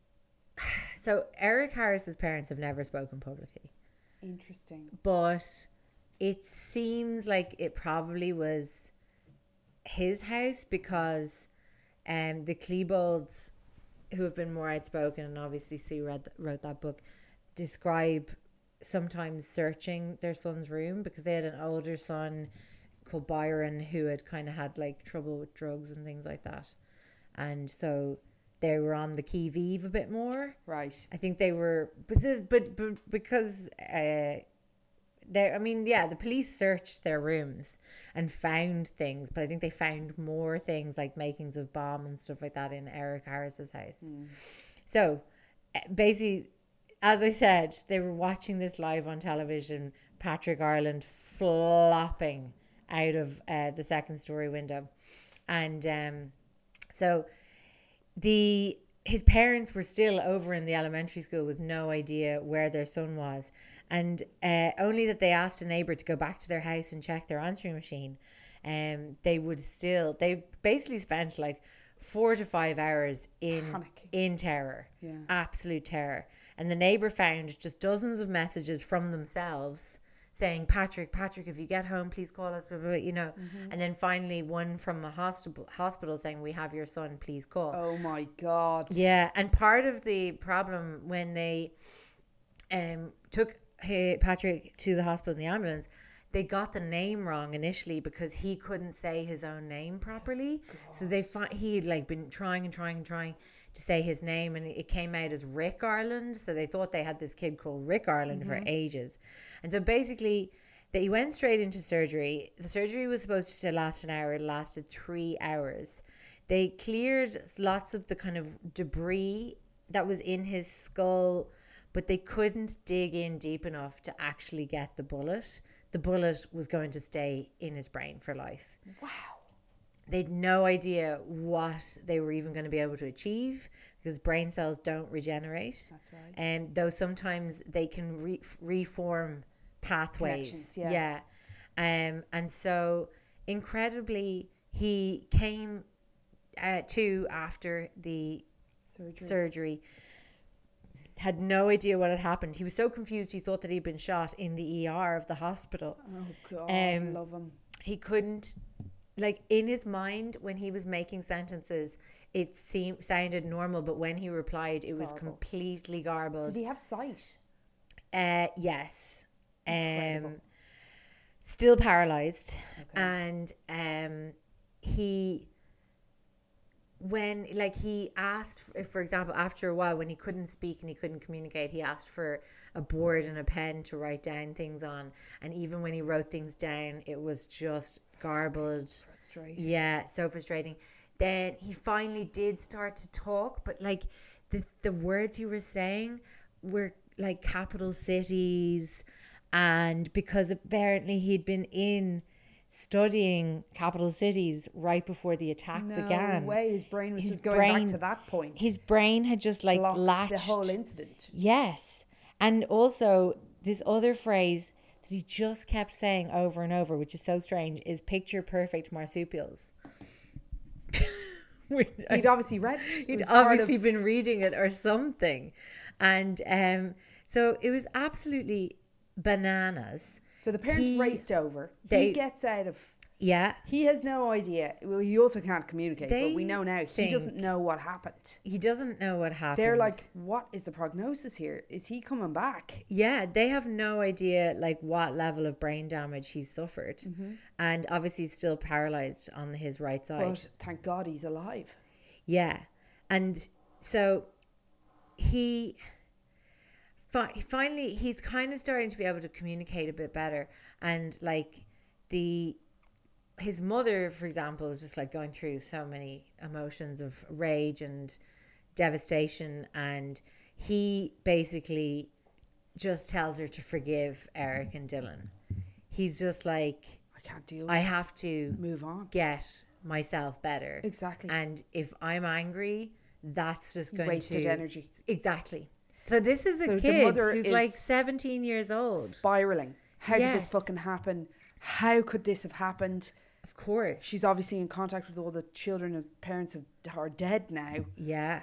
S1: <sighs> so. Eric Harris's parents have never spoken publicly,
S2: Interesting.
S1: but it seems like it probably was his house because um the Klebolds, who have been more outspoken, and obviously Sue read wrote that book, describe sometimes searching their son's room because they had an older son called Byron who had kind of had like trouble with drugs and things like that. and so they were on the qui vive a bit more.
S2: Right.
S1: I think they were, but but, but because uh, they, I mean, yeah, the police searched their rooms and found things, but I think they found more things like makings of bomb and stuff like that in Eric Harris's house. So uh, basically, as I said, they were watching this live on television. Patrick Ireland flopping out of uh, the second story window, and um, so the his parents were still over in the elementary school with no idea where their son was and uh, only that they asked a neighbor to go back to their house and check their answering machine um, they would still they basically spent like four to five hours in in terror
S2: Yeah.
S1: absolute terror and the neighbor found just dozens of messages from themselves saying patrick patrick if you get home please call us blah, blah, blah, you know
S2: Mm-hmm.
S1: and then finally one from a hospital hospital saying we have your son please call
S2: Oh my God.
S1: yeah, and part of the problem when they um took Patrick to the hospital in the ambulance, they got the name wrong initially because he couldn't say his own name properly. So they fi- he had like been trying and trying and trying to say his name, and it came out as Rick Ireland. So they thought they had this kid called Rick Ireland for mm-hmm. ages, and so basically. That he went straight into surgery. The surgery was supposed to last an hour. It lasted three hours. They cleared lots of the kind of debris that was in his skull, but they couldn't dig in deep enough to actually get the bullet. The bullet was going to stay in his brain for life.
S2: Wow.
S1: They'd no idea what they were even going to be able to achieve because brain cells don't regenerate.
S2: That's right.
S1: And though sometimes they can re- reform pathways.
S2: Connections, yeah.
S1: Um, and so incredibly, he came uh, to after the
S2: Surgery.
S1: surgery had no idea what had happened he was so confused he thought that he'd been shot in the er of the hospital
S2: Oh God.
S1: Um,
S2: love him.
S1: he couldn't like in his mind when he was making sentences it seemed sounded normal but when he replied it was
S2: Garbled.
S1: completely garbled
S2: Did he have sight?
S1: uh, yes. Um, still paralyzed, and um, he when like he asked for, example after a while when he couldn't speak and he couldn't communicate he asked for a board and a pen to write down things on and even when he wrote things down it was just garbled
S2: Frustrating.
S1: yeah, so frustrating. Then he finally did start to talk, but like the the words he was saying were like capital cities, and because apparently he'd been in studying capital cities right before the attack
S2: No
S1: began.
S2: way. His brain was
S1: His
S2: just going
S1: brain-
S2: back to that point.
S1: His brain had just like
S2: blocked
S1: latched
S2: the whole incident.
S1: Yes. And also, this other phrase that he just kept saying over and over, which is so strange, is picture perfect marsupials. <laughs>
S2: He'd obviously read it. It
S1: He'd
S2: part
S1: obviously
S2: of-
S1: been reading it or something. And um, so it was absolutely bananas.
S2: So the parents
S1: He-
S2: raced over.
S1: they-
S2: he gets out of.
S1: Yeah.
S2: He has no idea. Well, he also can't communicate. but we know now he doesn't know what happened.
S1: He doesn't know what happened.
S2: They're like, what is the prognosis here? Is he coming back?
S1: Yeah, they have no idea like what level of brain damage he's suffered,
S2: Mm-hmm.
S1: and obviously he's still paralyzed on his right side.
S2: But thank God he's alive.
S1: Yeah, and so he fi- finally he's kind of starting to be able to communicate a bit better, and like the his mother, for example, is just like going through so many emotions of rage and devastation, and he basically just tells her to forgive Eric and Dylan. He's just like,
S2: I can't deal
S1: I have to
S2: move on.
S1: get myself better.
S2: Exactly.
S1: And if I'm angry, that's just going
S2: Wasted
S1: to wasted
S2: energy.
S1: Exactly. So this is a
S2: So
S1: kid who's like 17 years old.
S2: Spiraling. How did this fucking happen? How could this have happened?
S1: Of course.
S2: She's obviously in contact with all the children whose parents are dead now.
S1: yeah.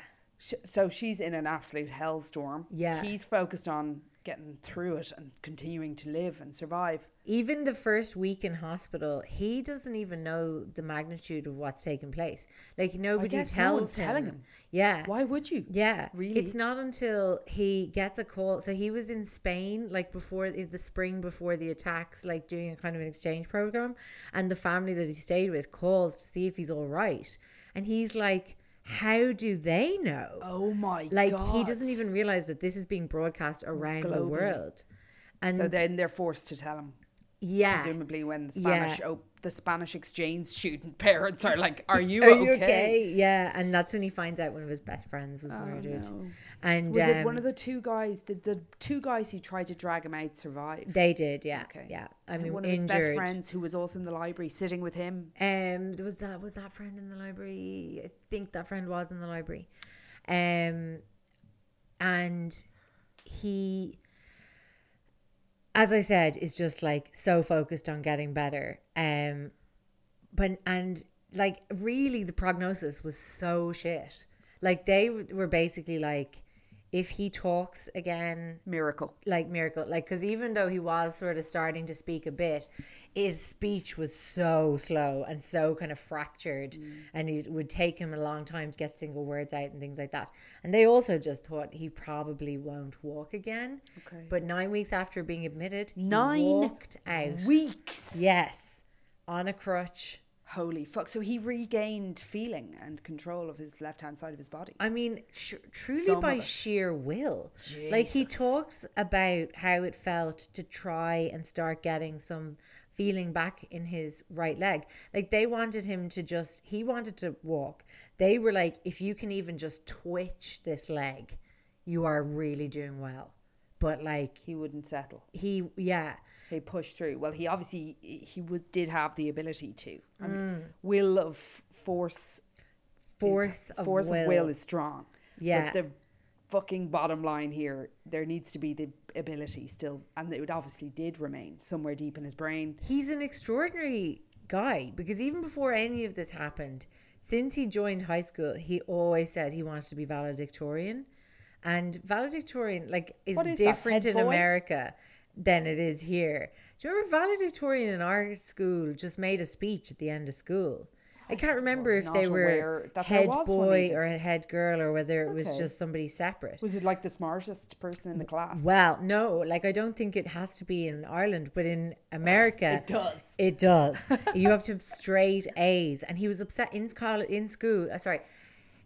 S2: So she's in an absolute hellstorm.
S1: Yeah.
S2: He's focused on getting through it and continuing to live and survive.
S1: Even the first week in hospital, he doesn't even know the magnitude of what's taken place. Like nobody
S2: guess no
S1: tells
S2: one's telling him.
S1: Yeah.
S2: Why would you?
S1: Yeah,
S2: Really?
S1: It's not until he gets a call. So he was in Spain, like before the spring before the attacks, like doing a kind of an exchange program, and the family that he stayed with calls to see if he's all right, and he's like how do they know?
S2: Oh my
S1: like
S2: god!
S1: Like he doesn't even realize that this is being broadcast around the world. And
S2: So then they're forced to tell him.
S1: yeah,
S2: Presumably, when the
S1: Yeah.
S2: Spanish oh, the Spanish exchange student <laughs> parents are like, "Are you <laughs>
S1: Are
S2: okay?"
S1: you okay? Yeah, and that's when he finds out one of his best friends was murdered.
S2: no.
S1: And
S2: Was it one
S1: um,
S2: of the two guys? Did the two guys who tried to drag him out survive?
S1: They did, yeah,
S2: Okay.
S1: yeah. I
S2: And
S1: mean,
S2: one of his best friends who was also in the library sitting with him.
S1: Um, was that was that friend in the library. I think that friend was in the library, um, and he, as I said, is just like so focused on getting better. Um, but and like really, the prognosis was so shit. Like they were basically like, if he talks again,
S2: Miracle.
S1: like miracle like because even though he was sort of starting to speak a bit his speech was so slow and so kind of fractured mm. and it would take him a long time to get single words out and things like that and they also just thought he probably won't walk again
S2: Okay.
S1: but nine weeks after being admitted he
S2: Nine
S1: walked out
S2: Weeks.
S1: yes on a crutch
S2: Holy fuck! So he regained feeling and control of his left hand side of his body.
S1: I mean, sh- truly
S2: Some
S1: by sheer will. Like he talks about how it felt to try and start getting some feeling back in his right leg. Like they wanted him to just, he wanted to walk. They were like, if you can even just twitch this leg, you are really doing well. But like
S2: He wouldn't settle.
S1: he, yeah.
S2: He pushed through. Well, he obviously he would did have the ability to. I mean,
S1: Mm.
S2: will of force.
S1: Force
S2: is,
S1: of
S2: force
S1: will.
S2: of will is strong.
S1: Yeah.
S2: But the fucking bottom line here, there needs to be the ability still, and it obviously did remain somewhere deep in his brain.
S1: He's an extraordinary guy because even before any of this happened, since he joined high school, he always said he wanted to be valedictorian. And valedictorian, like, is,
S2: is
S1: different in? America than it is here. Do you remember valedictorian in our school just made a speech at the end of school? I can't remember if they were head boy or a head girl or whether it was just somebody separate.
S2: Was it like the smartest person in the class?
S1: Well, no, like I don't think it has to be in Ireland, but in America, <laughs>
S2: It does.
S1: It does. <laughs> you have to have straight A's, and he was upset in school. In school, uh, sorry,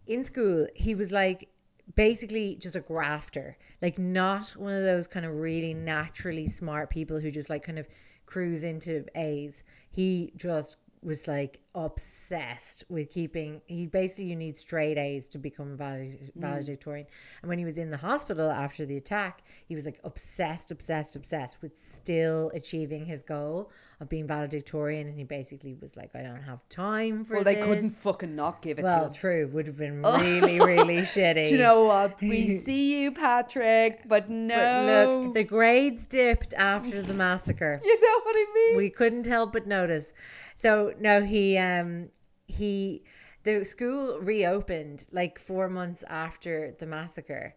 S1: in school, he was like basically just a grafter, like not one of those kind of really naturally smart people who just like kind of cruise into A's. He just was like obsessed with keeping he basically you need straight A's to become valed- mm. valedictorian and when he was in the hospital after the attack he was like obsessed obsessed obsessed with still achieving his goal of being valedictorian and he basically was like I don't have time for this.
S2: well, they couldn't fucking not give it
S1: well
S2: to him.
S1: true would have been <laughs> really really shitty
S2: Do you know what? <laughs> We see you, Patrick, but no.
S1: but look the grades dipped after the massacre <laughs>
S2: you know what I mean?
S1: we couldn't help but notice. So no, he um he the school reopened like four months after the massacre.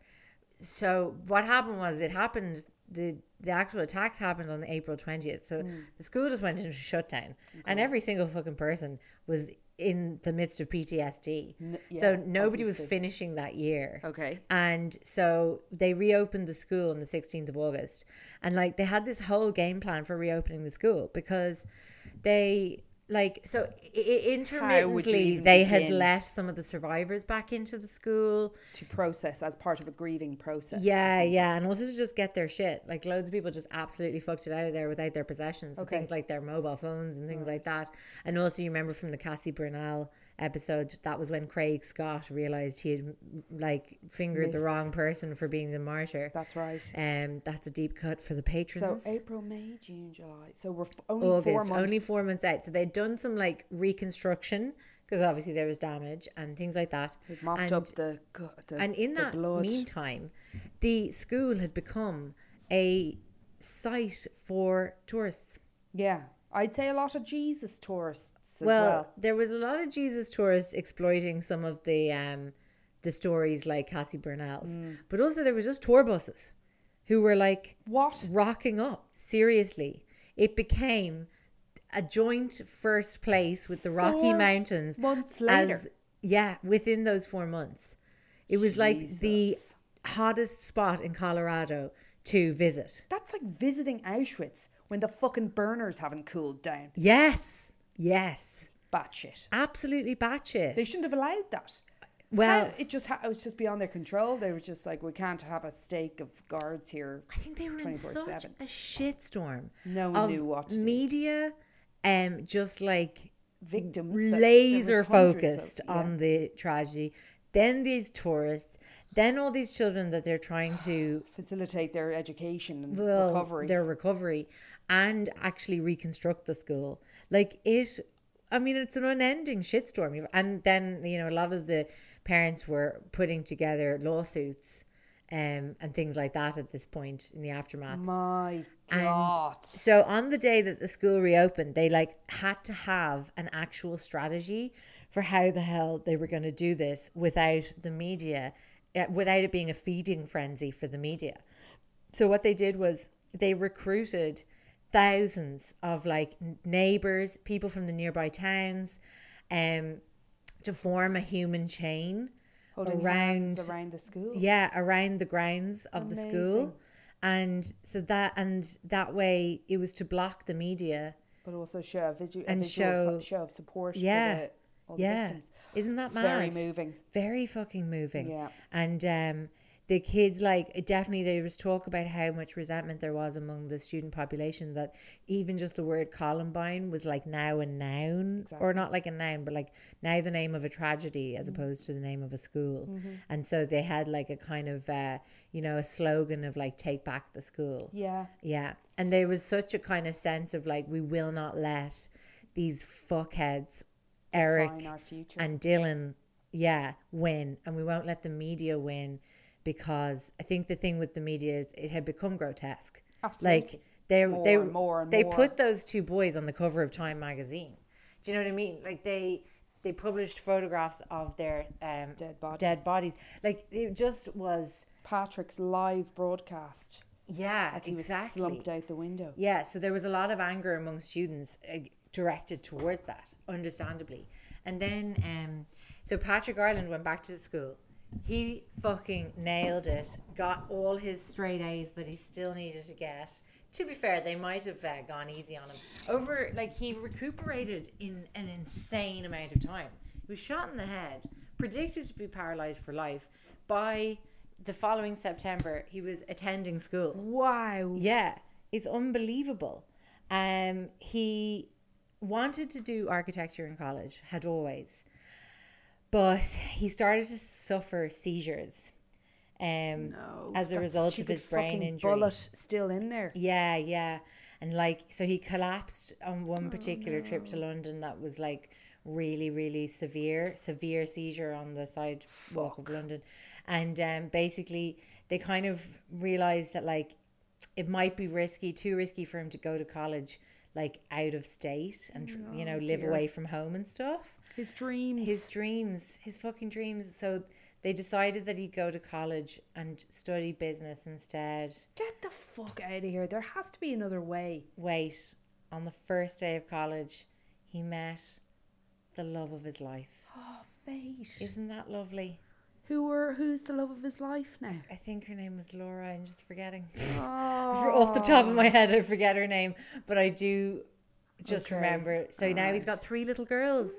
S1: So what happened was it happened the the actual attacks happened on April twentieth. So the school just went into shutdown, and every single fucking person was in the midst of PTSD. so
S2: yeah,
S1: nobody was finishing that year.
S2: Okay.
S1: And so they reopened the school on the 16th of August. And like they had this whole game plan for reopening the school because they like so I- intermittently they had let some of the survivors back into the school.
S2: to process as part of a grieving process.
S1: Yeah, yeah, and also to just get their shit. Like loads of people just absolutely fucked it out of there without their possessions,
S2: Okay.
S1: things like their mobile phones and things like that. And also, you remember from the Cassie Bernall episode, that was when Craig Scott realized he had like fingered the wrong person for being the martyr.
S2: That's right.
S1: Um, that's a deep cut for the patrons. So.
S2: April, May, June, July. So we're f- only
S1: August,
S2: four months.
S1: only four months out. So they'd done some like reconstruction because obviously there was damage and things like that.
S2: They've mopped
S1: and,
S2: up the, the
S1: and in
S2: the
S1: that
S2: blood.
S1: meantime, the school had become a site for tourists.
S2: yeah, I'd say a lot of Jesus tourists as
S1: well,
S2: well.
S1: there was a lot of Jesus tourists exploiting some of the um, the stories like Cassie Bernall's,
S2: Mm.
S1: but also there was just tour buses who were like
S2: What?
S1: rocking up. Seriously, it became a joint first place with the Rocky
S2: Four
S1: Mountains.
S2: months later.
S1: As, yeah, within those four months, it was like the hottest spot in Colorado to visit.
S2: That's like visiting Auschwitz when the fucking burners haven't cooled down.
S1: Yes, yes,
S2: Batshit.
S1: absolutely batshit.
S2: They shouldn't have allowed that.
S1: Well-
S2: How- it just ha- it was just beyond their control. They were just like, we can't have a stake of guards here.
S1: I think they were in such
S2: 24/7.
S1: a shitstorm.
S2: No one knew what to do.
S1: media, um, just like
S2: Victims
S1: laser
S2: hundreds of-
S1: focused
S2: yeah.
S1: on the tragedy. Then these tourists, then all these children that they're trying to
S2: facilitate their education and
S1: well,
S2: recovery.
S1: their recovery, and actually reconstruct the school. Like it, I mean, it's an unending shitstorm. And then you know, a lot of the parents were putting together lawsuits. Um, and things like that at this point in the aftermath.
S2: My
S1: And
S2: God.
S1: so on the day that the school reopened, they like had to have an actual strategy for how the hell they were going to do this without the media, uh, without it being a feeding frenzy for the media. So what they did was they recruited thousands of like neighbors, people from the nearby towns, um, to form a human chain
S2: Holding
S1: around
S2: around the school.
S1: yeah around the grounds of the school and so that and that way it was to block the media
S2: But also show a, visu- a
S1: And
S2: visual
S1: show-
S2: show, show of support
S1: Yeah.
S2: for the,
S1: yeah
S2: victims.
S1: isn't that mad?
S2: Very moving.
S1: very fucking moving
S2: Yeah.
S1: and um the kids like definitely there was talk about how much resentment there was among the student population that even just the word columbine was like now a noun or not like a noun but like now the name of a tragedy as opposed to the name of a school and so they had like a kind of uh you know a slogan of like take back the school
S2: Yeah.
S1: yeah. And there was such a kind of sense of like, we will not let these fuckheads, Eric
S2: Define future.
S1: and Dylan, yeah, win. And we won't let the media win because I think the thing with the media is it had become grotesque.
S2: Absolutely.
S1: Like, they,
S2: More
S1: they,
S2: and more
S1: they
S2: more.
S1: put those two boys on the cover of Time magazine. Do you know what I mean? Like they they published photographs of their um,
S2: Dead bodies.
S1: Dead bodies. Like it just was.
S2: Patrick's live broadcast
S1: Yeah,
S2: as he
S1: exactly.
S2: was slumped out the window.
S1: Yeah, so there was a lot of anger among students uh, directed towards that, understandably. And then, um, so Patrick Ireland went back to the school. He fucking nailed it, got all his straight A's that he still needed to get. To be fair, they might have uh, gone easy on him. Over, like, he recuperated in an insane amount of time. He was shot in the head, predicted to be paralyzed for life. By the following September, he was attending school.
S2: Wow.
S1: Yeah, it's unbelievable. Um, he wanted to do architecture in college, had always, but he started to suffer seizures. Um, as a result of his brain injury.
S2: Bullet still in there.
S1: Yeah, yeah. And like, so he collapsed on one particular trip to London that was like really, really severe, severe seizure on the sidewalk of London. And um, basically, they kind of realized that like it might be risky, too risky for him to go to college, like out of state and, tr- you know, oh, live away from home and stuff
S2: His dreams.
S1: his dreams, his fucking dreams. So they decided that he'd go to college and study business instead.
S2: Get the fuck out of here. There has to be another way.
S1: Wait, on the first day of college, he met the love of his life.
S2: Oh, fate.
S1: Isn't that lovely?
S2: Who were who's the love of his life now?
S1: I think her name was Laura. I'm just forgetting.
S2: Oh, <laughs>
S1: Off the top of my head, I forget her name, but I do just
S2: Okay.
S1: remember. So now he's got three little girls.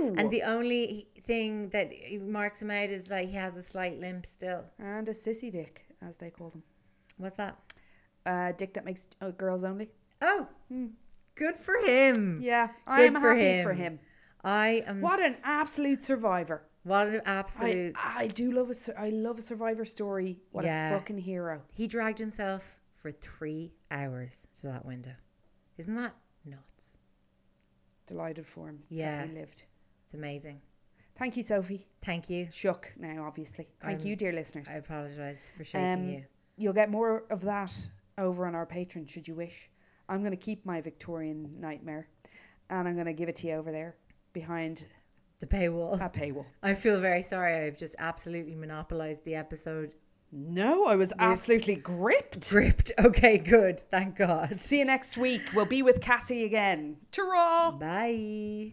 S2: wow.
S1: And the only thing that marks him out is like he has a slight limp still.
S2: and a sissy dick, as they call them.
S1: What's that?
S2: Uh, dick that makes uh, girls only.
S1: Oh, good for him.
S2: Yeah, I'm
S1: Good for
S2: happy for
S1: him.
S2: him.
S1: I am.
S2: What an absolute survivor.
S1: What an absolute.
S2: I do love a I love a survivor story. What
S1: Yeah.
S2: a fucking hero.
S1: he dragged himself for three hours to that window. Isn't that nuts?
S2: Delighted for him. that
S1: Yeah.
S2: he lived.
S1: It's amazing.
S2: Thank you, Sophie.
S1: Thank you.
S2: Shook now, obviously. Thank
S1: Um,
S2: you, dear listeners.
S1: I apologize for shaking
S2: Um,
S1: you.
S2: You'll get more of that over on our Patreon, should you wish. I'm going to keep my Victorian nightmare, and I'm going to give it to you over there behind
S1: The paywall.
S2: that paywall. <laughs>
S1: I feel very sorry. I've just absolutely monopolized the episode.
S2: No, I was absolutely gripped.
S1: Gripped. <laughs> Okay, good. Thank God.
S2: See you next week. We'll be with Cassie again. Ta-ra!
S1: Bye.